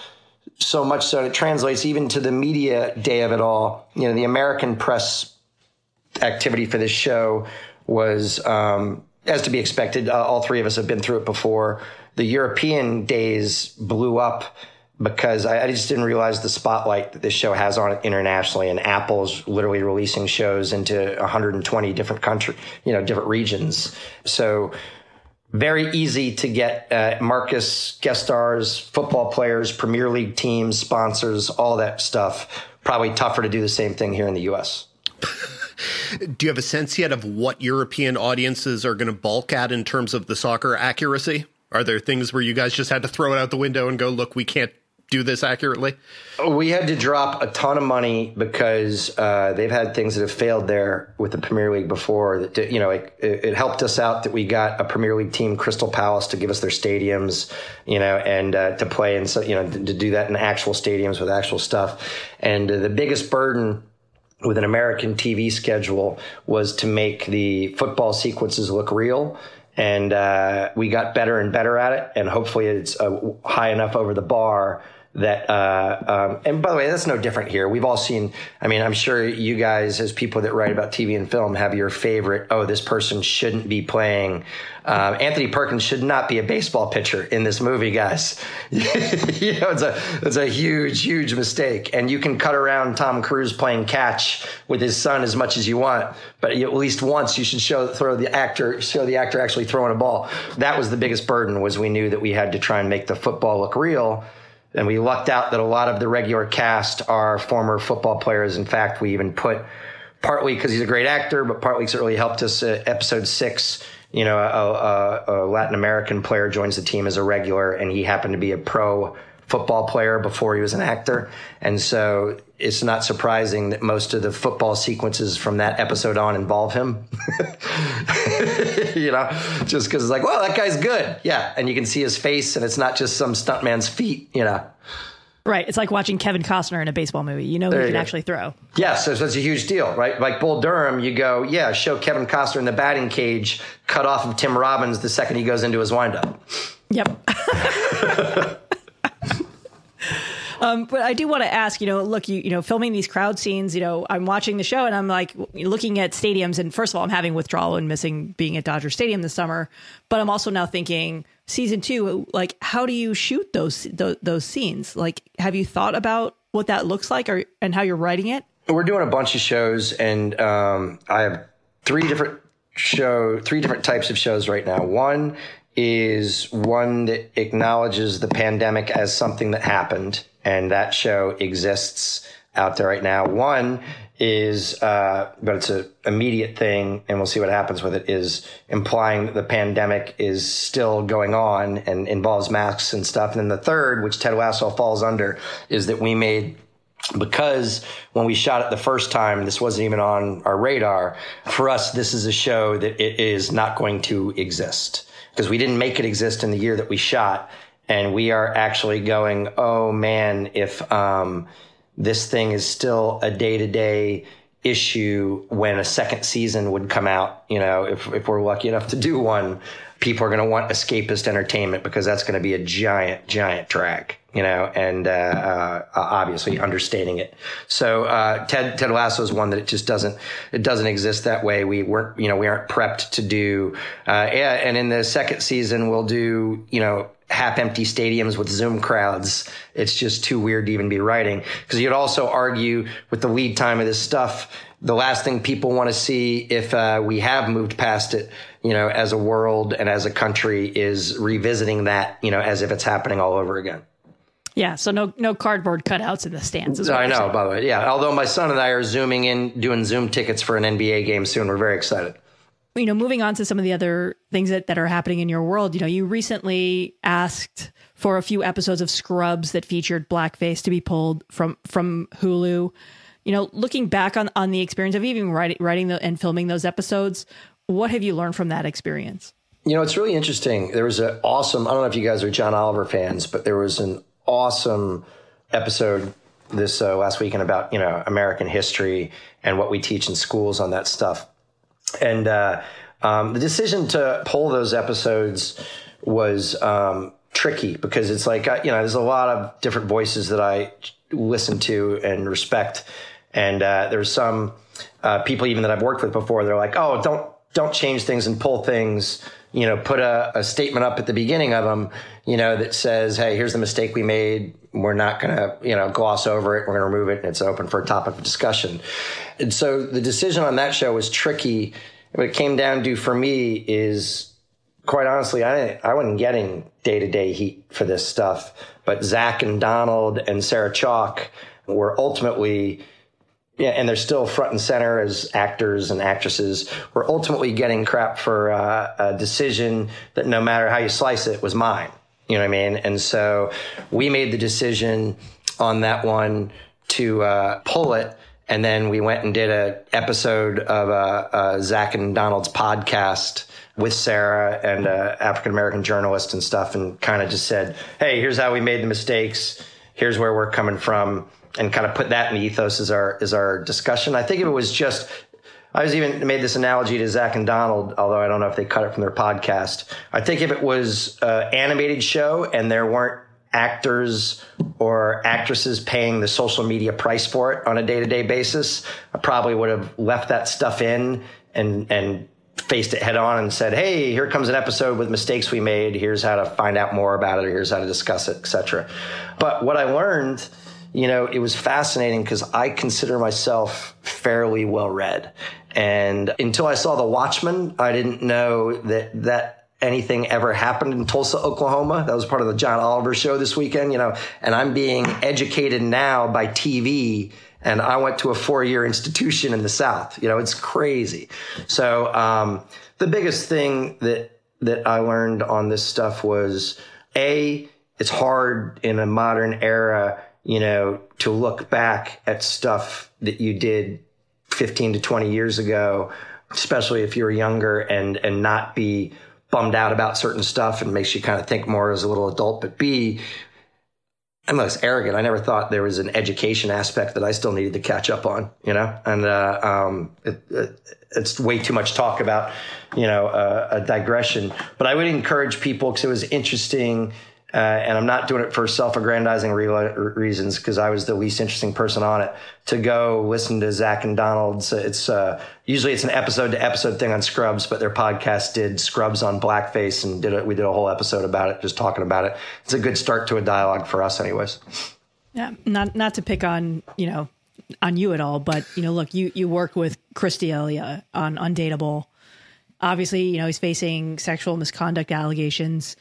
so much so it translates even to the media day of it all. You know, the American press activity for this show was, um, as to be expected. Uh, all three of us have been through it before. The European days blew up because I, I, just didn't realize the spotlight that this show has on it internationally. And Apple's literally releasing shows into 120 different country, you know, different regions. So very easy to get uh, Marcus guest stars, football players, Premier League teams, sponsors, all that stuff. Probably tougher to do the same thing here in the U.S. Do you have a sense yet of what European audiences are going to balk at in terms of the soccer accuracy? Are there things where you guys just had to throw it out the window and go, look, we can't do this accurately? We had to drop a ton of money because uh, they've had things that have failed there with the Premier League before. That you know, it, it, helped us out that we got a Premier League team, Crystal Palace, to give us their stadiums, you know, and uh, to play and so you know to, to, do that in actual stadiums with actual stuff. And uh, the biggest burden with an American TV schedule was to make the football sequences look real. And uh, we got better and better at it. And hopefully it's uh, high enough over the bar that uh, um, and by the way that's no different here. We've all seen i mean i'm sure you guys as people that write about tv and film have your favorite oh this person shouldn't be playing uh, anthony perkins should not be a baseball pitcher in this movie guys. You know it's a it's a huge huge mistake. And you can cut around tom cruise playing catch with his son as much as you want but at least once you should show throw the actor show the actor actually throwing a ball. That was the biggest burden was we knew that we had to try and make the football look real and we lucked out that a lot of the regular cast are former football players. In fact, we even put partly because he's a great actor, but partly because it really helped us. Uh, episode six, you know, a, a, a Latin American player joins the team as a regular, and he happened to be a pro football player before he was an actor. And so it's not surprising that most of the football sequences from that episode on involve him. you know, just because it's like, well, that guy's good. Yeah. And you can see his face, and it's not just some stuntman's feet, you know. Right. It's like watching Kevin Costner in a baseball movie. You know he can go. actually throw. Yes, so that's a huge deal, right? Like Bull Durham, you go, yeah, show Kevin Costner in the batting cage, cut off of Tim Robbins the second he goes into his windup. Yep. Um, but I do want to ask, you know, look, you, you know, filming these crowd scenes, you know, I'm watching the show and I'm like looking at stadiums. And first of all, I'm having withdrawal and missing being at Dodger Stadium this summer. But I'm also now thinking season two, like, how do you shoot those, those, those scenes? Like, have you thought about what that looks like or, and how you're writing it? We're doing a bunch of shows and um, I have three different show three different types of shows right now. One is one that acknowledges the pandemic as something that happened, and that show exists out there right now. One is, uh, but it's an immediate thing, and we'll see what happens with it. Is implying that the pandemic is still going on and involves masks and stuff. And then the third, which Ted Lasso falls under, is that we made because when we shot it the first time, this wasn't even on our radar. For us, this is a show that it is not going to exist because we didn't make it exist in the year that we shot. And we are actually going, oh man, if um, this thing is still a day to day issue when a second season would come out, you know, if, if we're lucky enough to do one, people are going to want escapist entertainment because that's going to be a giant, giant drag you know, and uh, uh, obviously understating it. So uh, Ted Ted Lasso is one that it just doesn't it doesn't exist that way. We weren't you know we aren't prepped to do. Uh, yeah, and in the second season we'll do you know half empty stadiums with Zoom crowds. It's just too weird to even be writing because you'd also argue with the lead time of this stuff. The last thing people want to see if uh, we have moved past it, you know, as a world and as a country is revisiting that, you know, as if it's happening all over again. Yeah, so no no cardboard cutouts in the stands. I know, by the way. Yeah, although my son and I are zooming in, doing Zoom tickets for an NBA game soon. We're very excited. You know, moving on to some of the other things that, that are happening in your world, you know, you recently asked for a few episodes of Scrubs that featured blackface to be pulled from from Hulu. You know, looking back on on the experience of even writing writing the, and filming those episodes, what have you learned from that experience? You know, it's really interesting. There was an awesome, I don't know if you guys are John Oliver fans, but there was an awesome episode this uh, last weekend about you know American history and what we teach in schools on that stuff. And uh, um, the decision to pull those episodes was um, tricky because it's like uh, you know there's a lot of different voices that I listen to and respect, and uh, there's some uh, people even that I've worked with before. They're like, oh, don't don't change things and pull things you know, put a, a, statement up at the beginning of them, you know, that says, Hey, here's the mistake we made. We're not going to, you know, gloss over it. We're going to remove it. And it's open for a topic of discussion. And so the decision on that show was tricky. What it came down to for me is quite honestly, I, I wasn't getting day to day heat for this stuff, but Zach and Donald and Sarah Chalke were ultimately yeah, and they're still front and center as actors and actresses. We're ultimately getting crap for uh, a decision that no matter how you slice it was mine. You know what I mean? And so we made the decision on that one to uh, pull it. And then we went and did a episode of uh, uh, Zach and Donald's podcast with Sarah and uh, African American journalist and stuff, and kind of just said, "Hey, here's how we made the mistakes. Here's where we're coming from." and kind of put that in the ethos as our as our discussion. I think if it was just I was even made this analogy to Zach and Donald, although I don't know if they cut it from their podcast. I think if it was an animated show and there weren't actors or actresses paying the social media price for it on a day to day basis, I probably would have left that stuff in and and faced it head on and said, "Hey, here comes an episode with mistakes we made. Here's how to find out more about it, or here's how to discuss it, etc." But what I learned you know, it was fascinating because I consider myself fairly well read. And until I saw The Watchmen, I didn't know that that anything ever happened in Tulsa, Oklahoma. That was part of the John Oliver show this weekend, you know, and I'm being educated now by TV and I went to a four year institution in the South. You know, it's crazy. So, um, the biggest thing that, that I learned on this stuff was A, it's hard in a modern era you know, to look back at stuff that you did 15 to 20 years ago, especially if you're younger and, and not be bummed out about certain stuff and makes you kind of think more as a little adult. But B, I'm less arrogant. I never thought there was an education aspect that I still needed to catch up on, you know, and, uh, um, it, it, it's way too much talk about, you know, uh, a digression, but I would encourage people because it was interesting uh, and I'm not doing it for self-aggrandizing re- reasons because I was the least interesting person on it. To go listen to Zach and Donald's, it's uh, usually it's an episode to episode thing on Scrubs, but their podcast did Scrubs on blackface and did it. We did a whole episode about it, just talking about it. It's a good start to a dialogue for us, anyways. Yeah, not not to pick on you know on you at all, but you know, look, you you work with Chris D'Elia on Undateable obviously, you know, he's facing sexual misconduct allegations.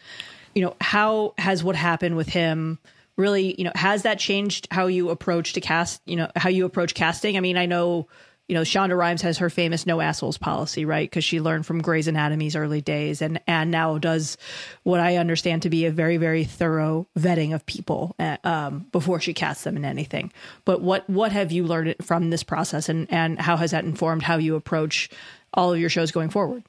You know, how has what happened with him really, you know, has that changed how you approach to cast, you know, how you approach casting? I mean, I know you know, Shonda Rhimes has her famous no assholes policy, right? Because she learned from Grey's Anatomy's early days and, and now does what I understand to be a very, very thorough vetting of people uh, um, before she casts them in anything. But what, what have you learned from this process and, and how has that informed how you approach all of your shows going forward?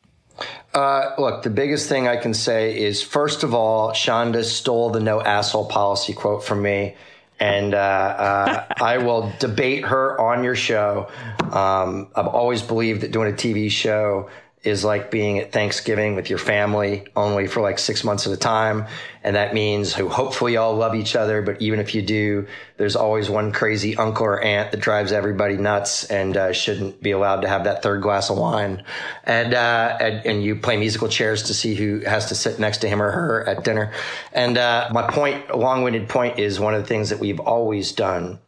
Uh, look, the biggest thing I can say is first of all, Shonda stole the no asshole policy quote from me and uh, uh, I will debate her on your show. Um, I've always believed that doing a TV show is like being at Thanksgiving with your family only for like six months at a time. And that means who hopefully all love each other. But even if you do, there's always one crazy uncle or aunt that drives everybody nuts and uh, shouldn't be allowed to have that third glass of wine. And, uh, and, and, you play musical chairs to see who has to sit next to him or her at dinner. And uh, my point, long winded point is one of the things that we've always done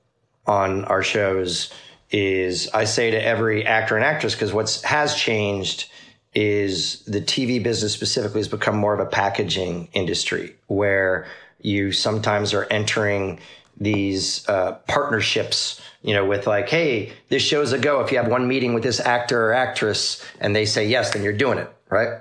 on our shows is I say to every actor and actress, because what has changed is the TV business specifically has become more of a packaging industry where you sometimes are entering these uh, partnerships, you know, with like, hey, this show's a go. If you have one meeting with this actor or actress and they say yes, then you're doing it, right?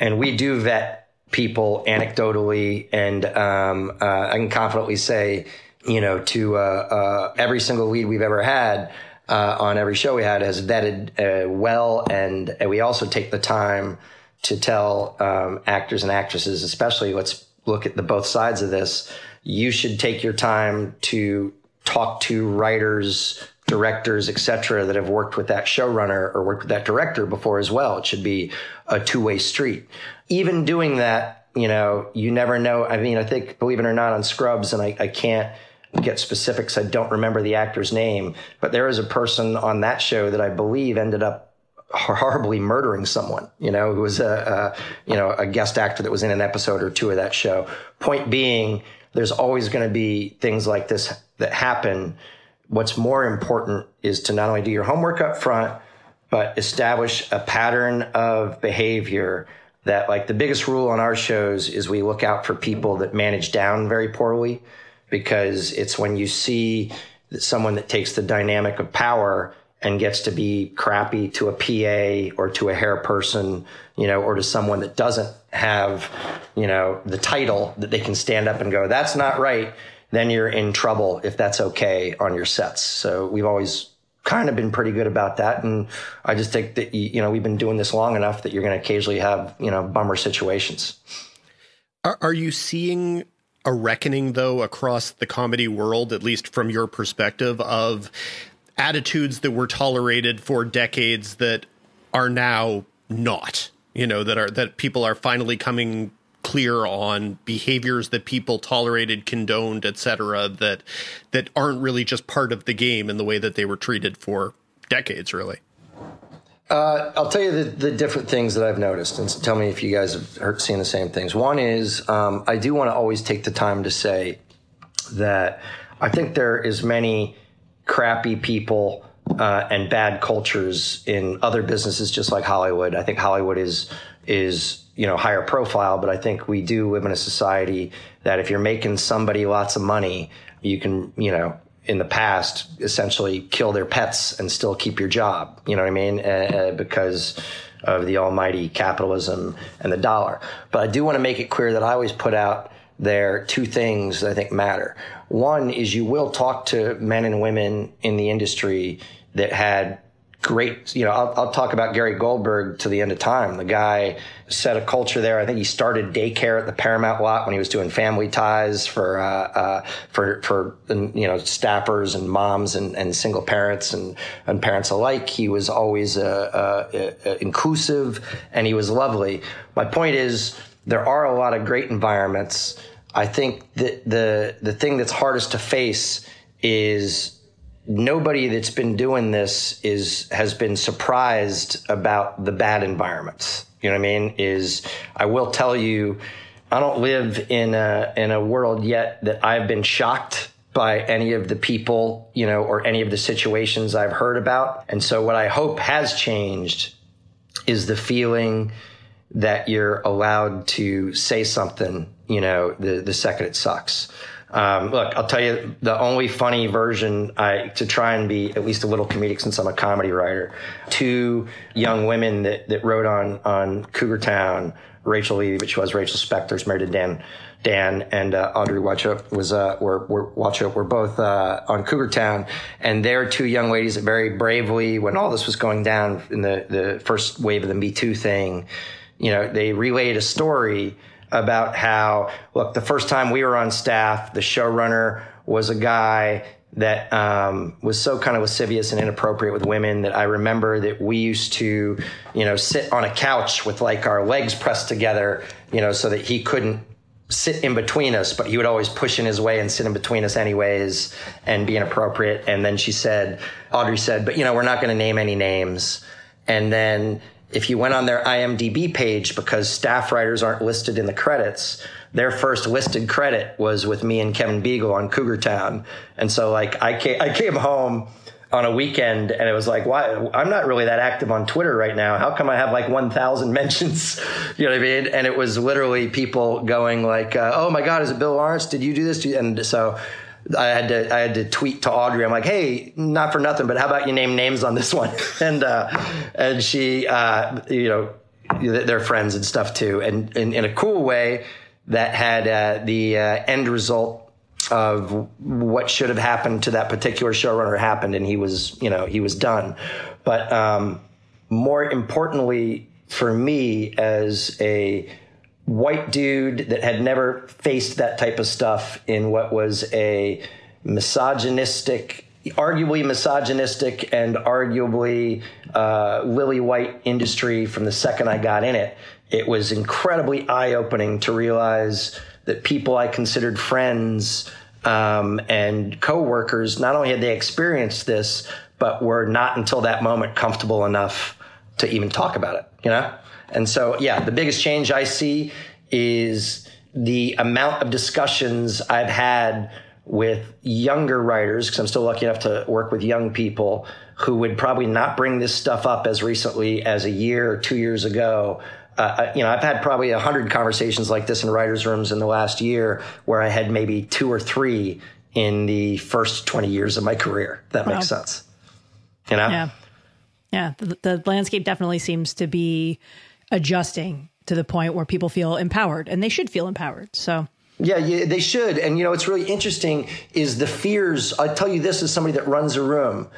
And we do vet people anecdotally, and um, uh, I can confidently say, you know, to uh, uh every single lead we've ever had uh, on every show we had has vetted uh, well, and, we also take the time to tell um, actors and actresses, especially let's look at the both sides of this. You should take your time to talk to writers, directors, etc., that have worked with that showrunner or worked with that director before as well. It should be a two way street. Even doing that, you know, you never know. I mean, I think, believe it or not, on Scrubs, and I, I can't get specifics. I don't remember the actor's name, but there is a person on that show that I believe ended up horribly murdering someone, you know, who was a, a, you know, a guest actor that was in an episode or two of that show. Point being, there's always going to be things like this that happen. What's more important is to not only do your homework up front, but establish a pattern of behavior that like the biggest rule on our shows is we look out for people that manage down very poorly because it's when you see someone that takes the dynamic of power and gets to be crappy to a PA or to a hair person, you know, or to someone that doesn't have, you know, the title that they can stand up and go, that's not right. Then you're in trouble if that's okay on your sets. So we've always kind of been pretty good about that. And I just think that, you know, we've been doing this long enough that you're going to occasionally have, you know, bummer situations. Are, are you seeing a reckoning, though, across the comedy world, at least from your perspective, of attitudes that were tolerated for decades that are now not. You know, that are that people are finally coming clear on behaviors that people tolerated, condoned, etc. That that aren't really just part of the game in the way that they were treated for decades, really. Uh, I'll tell you the, the, different things that I've noticed, and tell me if you guys have heard, seen the same things. One is um, I do want to always take the time to say that I think there is many crappy people uh, and bad cultures in other businesses, just like Hollywood. I think Hollywood is is you know higher profile, but I think we do live in a society that if you're making somebody lots of money, you can you know in the past essentially kill their pets and still keep your job. You know what I mean? Uh, because of the almighty capitalism and the dollar. But I do want to make it clear that I always put out there two things that I think matter. One is you will talk to men and women in the industry that had great, you know, I'll, I'll, talk about Gary Goldberg to the end of time. The guy set a culture there. I think he started daycare at the Paramount lot when he was doing family ties for, uh, uh, for, for, you know, staffers and moms and, and single parents and, and parents alike. He was always, uh, uh, uh inclusive and he was lovely. My point is there are a lot of great environments. I think that the, the thing that's hardest to face is nobody that's been doing this is has been surprised about the bad environments. You know what I mean? Is I will tell you, I don't live in a in a world yet that I've been shocked by any of the people, you know, or any of the situations I've heard about. And so what I hope has changed is the feeling that you're allowed to say something, you know, the, the second it sucks. Um, look, I'll tell you the only funny version I to try and be at least a little comedic since I'm a comedy writer. Two young women that, that wrote on on Cougar Town, Rachel Levy, which was Rachel Specter's married to Dan Dan and uh, Audrey Wauchope was uh, were, were Wauchope were both uh, on Cougar Town, and they're two young ladies that very bravely, when all this was going down in the the first wave of the Me Too thing, you know, they relayed a story about how, look, the first time we were on staff, the showrunner was a guy that um, was so kind of lascivious and inappropriate with women that I remember that we used to, you know, sit on a couch with like our legs pressed together, you know, so that he couldn't sit in between us, but he would always push in his way and sit in between us anyways and be inappropriate. And then she said, Audrey said, but you know, we're not going to name any names. And then if you went on their IMDb page because staff writers aren't listed in the credits, their first listed credit was with me and Kevin Biegel on Cougar Town. And so like I came, I came home on a weekend and it was like, why I'm not really that active on Twitter right now. How come I have like 1000 mentions? you know what I mean? And it was literally people going like, uh, Oh my God, is it Bill Lawrence? Did you do this? And so I had to I had to tweet to Audrey. I'm like, hey, not for nothing, but how about you name names on this one? and uh, and she, uh, you know, they're friends and stuff too, and, in a cool way that had uh, the uh, end result of what should have happened to that particular showrunner happened, and he was, you know, he was done. But um, more importantly, for me as a white dude that had never faced that type of stuff in what was a misogynistic, arguably misogynistic and arguably uh, lily white industry from the second I got in it. It was incredibly eye opening to realize that people I considered friends um, and coworkers not only had they experienced this, but were not until that moment comfortable enough to even talk about it. You know. And so, yeah, the biggest change I see is the amount of discussions I've had with younger writers, because I'm still lucky enough to work with young people who would probably not bring this stuff up as recently as a year or two years ago. Uh, you know, I've had probably a hundred conversations like this in writers' rooms in the last year, where I had maybe two or three in the first 20 years of my career. That makes wow. sense. You know? Yeah. Yeah. The, the landscape definitely seems to be adjusting to the point where people feel empowered and they should feel empowered. So, yeah, yeah, they should. And you know, what's really interesting is the fears. I tell you this as somebody that runs a room.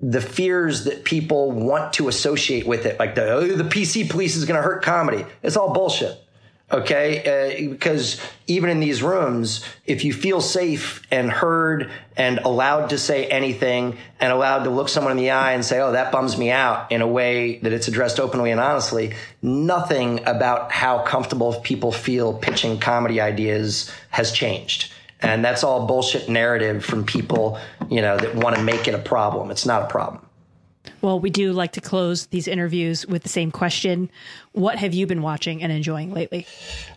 The fears that people want to associate with it, like the oh, the PC police is going to hurt comedy. It's all bullshit okay? Uh, because even in these rooms, if you feel safe and heard and allowed to say anything and allowed to look someone in the eye and say, oh, that bums me out in a way that it's addressed openly and honestly, nothing about how comfortable people feel pitching comedy ideas has changed. And that's all bullshit narrative from people, you know, that want to make it a problem. It's not a problem. Well, we do like to close these interviews with the same question. What have you been watching and enjoying lately?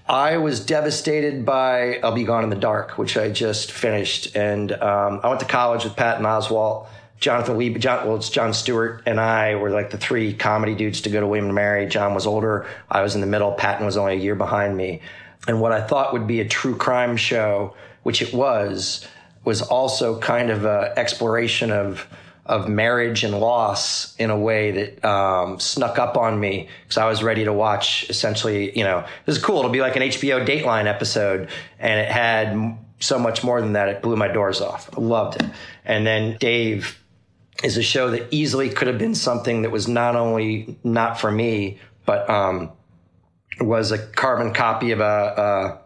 I was devastated by I'll Be Gone in the Dark, which I just finished. And um, I went to college with Patton Oswalt. Jonathan Lee, John, well, it's Jon Stewart and I were like the three comedy dudes to go to William Mary. John was older. I was in the middle. Patton was only a year behind me. And what I thought would be a true crime show, which it was, was also kind of an exploration of of marriage and loss in a way that um, snuck up on me because I was ready to watch essentially, you know, this is cool. It'll be like an HBO Dateline episode. And it had so much more than that. It blew my doors off. I loved it. And then Dave is a show that easily could have been something that was not only not for me, but um, was a carbon copy of a,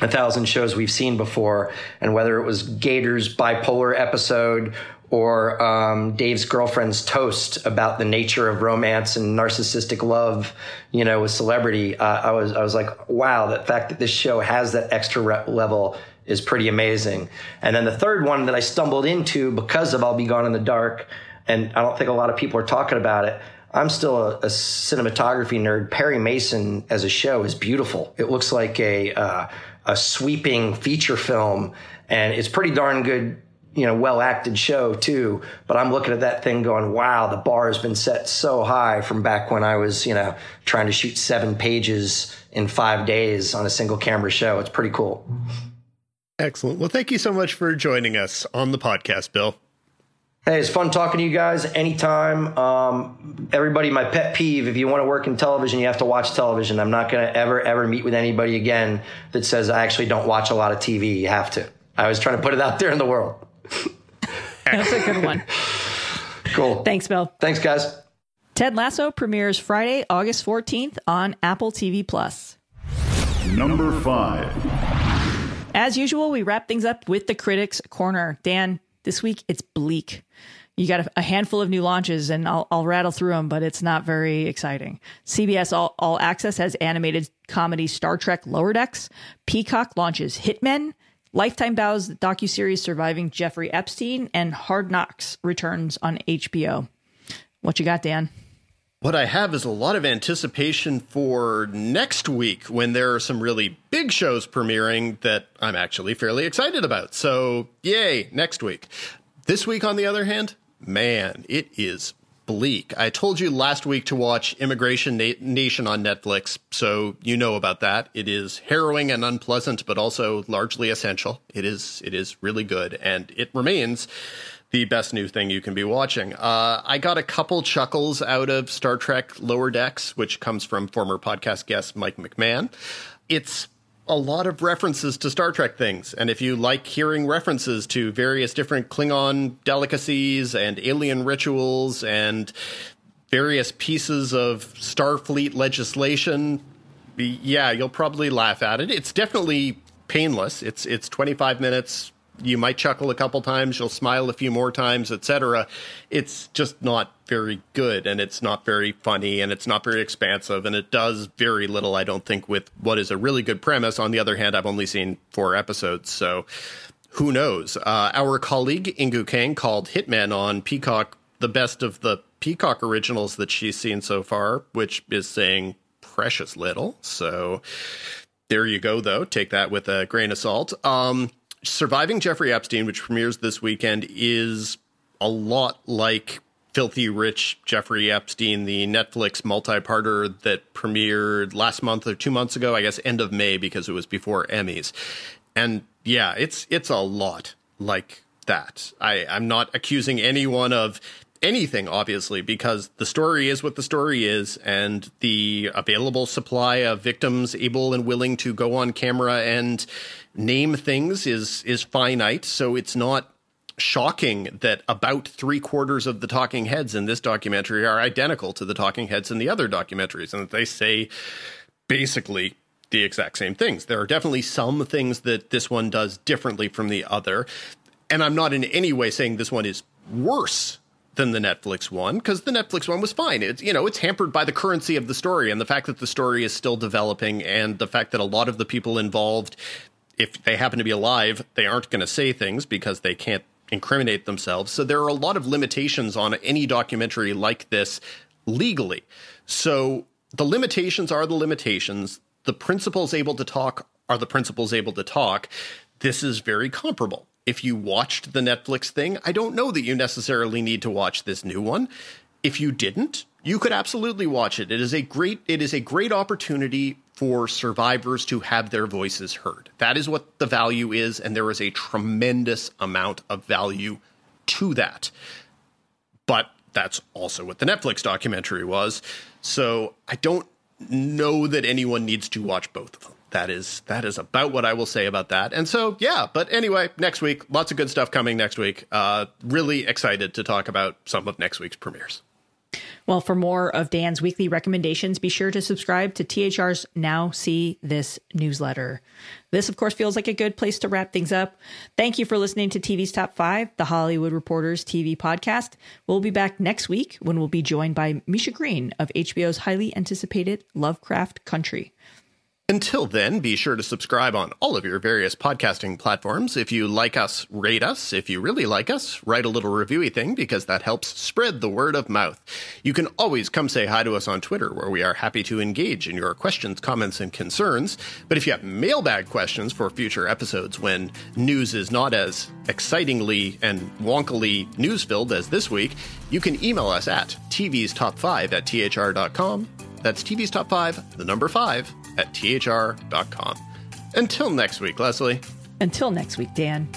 a, a thousand shows we've seen before. And whether it was GaTa's bipolar episode or um, Dave's girlfriend's toast about the nature of romance and narcissistic love, you know, with celebrity. Uh, I was I was like, wow, the fact that this show has that extra level is pretty amazing. And then the third one that I stumbled into because of I'll Be Gone in the Dark, and I don't think a lot of people are talking about it. I'm still a, a cinematography nerd. Perry Mason as a show is beautiful. It looks like a uh, a sweeping feature film, and it's pretty darn good you know well acted show too but i'm looking at that thing going wow the bar has been set so high from back when i was you know trying to shoot seven pages in five days on a single camera show it's pretty cool excellent well thank you so much for joining us on the podcast bill Hey, it's fun talking to you guys anytime. Um, everybody, my pet peeve if you want to work in television, you have to watch television. I'm not going to ever, ever meet with anybody again that says I actually don't watch a lot of TV. You have to. I was trying to put it out there in the world. That's a good one. Cool. Thanks, Bill. Thanks, guys. Ted Lasso premieres Friday, August 14th on Apple TV Plus. Number five. As usual, we wrap things up with the Critics Corner. Dan, this week it's bleak. You got a, a handful of new launches, and I'll, I'll, rattle through them, but it's not very exciting. CBS All, All Access has animated comedy Star Trek Lower Decks. Peacock launches Hitmen. Lifetime bows docuseries Surviving Jeffrey Epstein, and Hard Knocks returns on HBO. What you got, Dan? What I have is a lot of anticipation for next week when there are some really big shows premiering that I'm actually fairly excited about. So, yay, next week. This week, on the other hand, man, it is bleak. I told you last week to watch Immigration Na- Nation on Netflix, so you know about that. It is harrowing and unpleasant, but also largely essential. It is it is really good, and it remains the best new thing you can be watching. Uh, I got a couple chuckles out of Star Trek Lower Decks, which comes from former podcast guest Mike McMahan. It's a lot of references to Star Trek things. And if you like hearing references to various different Klingon delicacies and alien rituals and various pieces of Starfleet legislation, yeah, you'll probably laugh at it. It's definitely painless. It's it's 25 minutes you might chuckle a couple times, you'll smile a few more times, etc. It's just not very good and it's not very funny and it's not very expansive and it does very little I don't think with what is a really good premise. On the other hand, I've only seen 4 episodes, so who knows. Uh, our colleague Inkoo Kang called Hitmen on Peacock the best of the Peacock originals that she's seen so far, which is saying precious little. So there you go, though. Take that with a grain of salt. Um, Surviving Jeffrey Epstein, which premieres this weekend, is a lot like Filthy Rich Jeffrey Epstein, the Netflix multi-parter that premiered last month or two months ago, I guess end of May because it was before Emmys. And yeah, it's it's a lot like that. I, I'm not accusing anyone of anything, obviously, because the story is what the story is, and the available supply of victims able and willing to go on camera and name things is is finite. So it's not shocking that about three quarters of the talking heads in this documentary are identical to the talking heads in the other documentaries, and that they say basically the exact same things. There are definitely some things that this one does differently from the other. And I'm not in any way saying this one is worse than the Netflix one because the Netflix one was fine. It's you know it's hampered by the currency of the story and the fact that the story is still developing and the fact that a lot of the people involved, if they happen to be alive, they aren't going to say things because they can't incriminate themselves. So there are a lot of limitations on any documentary like this legally. So the limitations are the limitations. The principals able to talk are the principals able to talk. This is very comparable if you watched the Netflix thing, I don't know that you necessarily need to watch this new one. If you didn't, you could absolutely watch it. It is a great it is a great opportunity for survivors to have their voices heard. That is what the value is and there is a tremendous amount of value to that. But that's also what the Netflix documentary was. So I don't know that anyone needs to watch both of them that is that is about what I will say about that. And so yeah, but anyway, next week, lots of good stuff coming next week. Uh, really excited to talk about some of next week's premieres. Well, for more of Dan's weekly recommendations, be sure to subscribe to THR's Now See This newsletter. This, of course, feels like a good place to wrap things up. Thank you for listening to TV's Top 5, the Hollywood Reporters TV podcast. We'll be back next week when we'll be joined by Misha Green of HBO's highly anticipated Lovecraft Country. Until then, be sure to subscribe on all of your various podcasting platforms. If you like us, rate us. If you really like us, write a little reviewy thing because that helps spread the word of mouth. You can always come say hi to us on Twitter, where we are happy to engage in your questions, comments, and concerns. But if you have mailbag questions for future episodes when news is not as excitingly and wonkily news filled as this week, you can email us at TV's Top 5 at THR.com. That's TV's Top 5, the number 5, at THR.com. Until next week, Lesley. Until next week, Dan.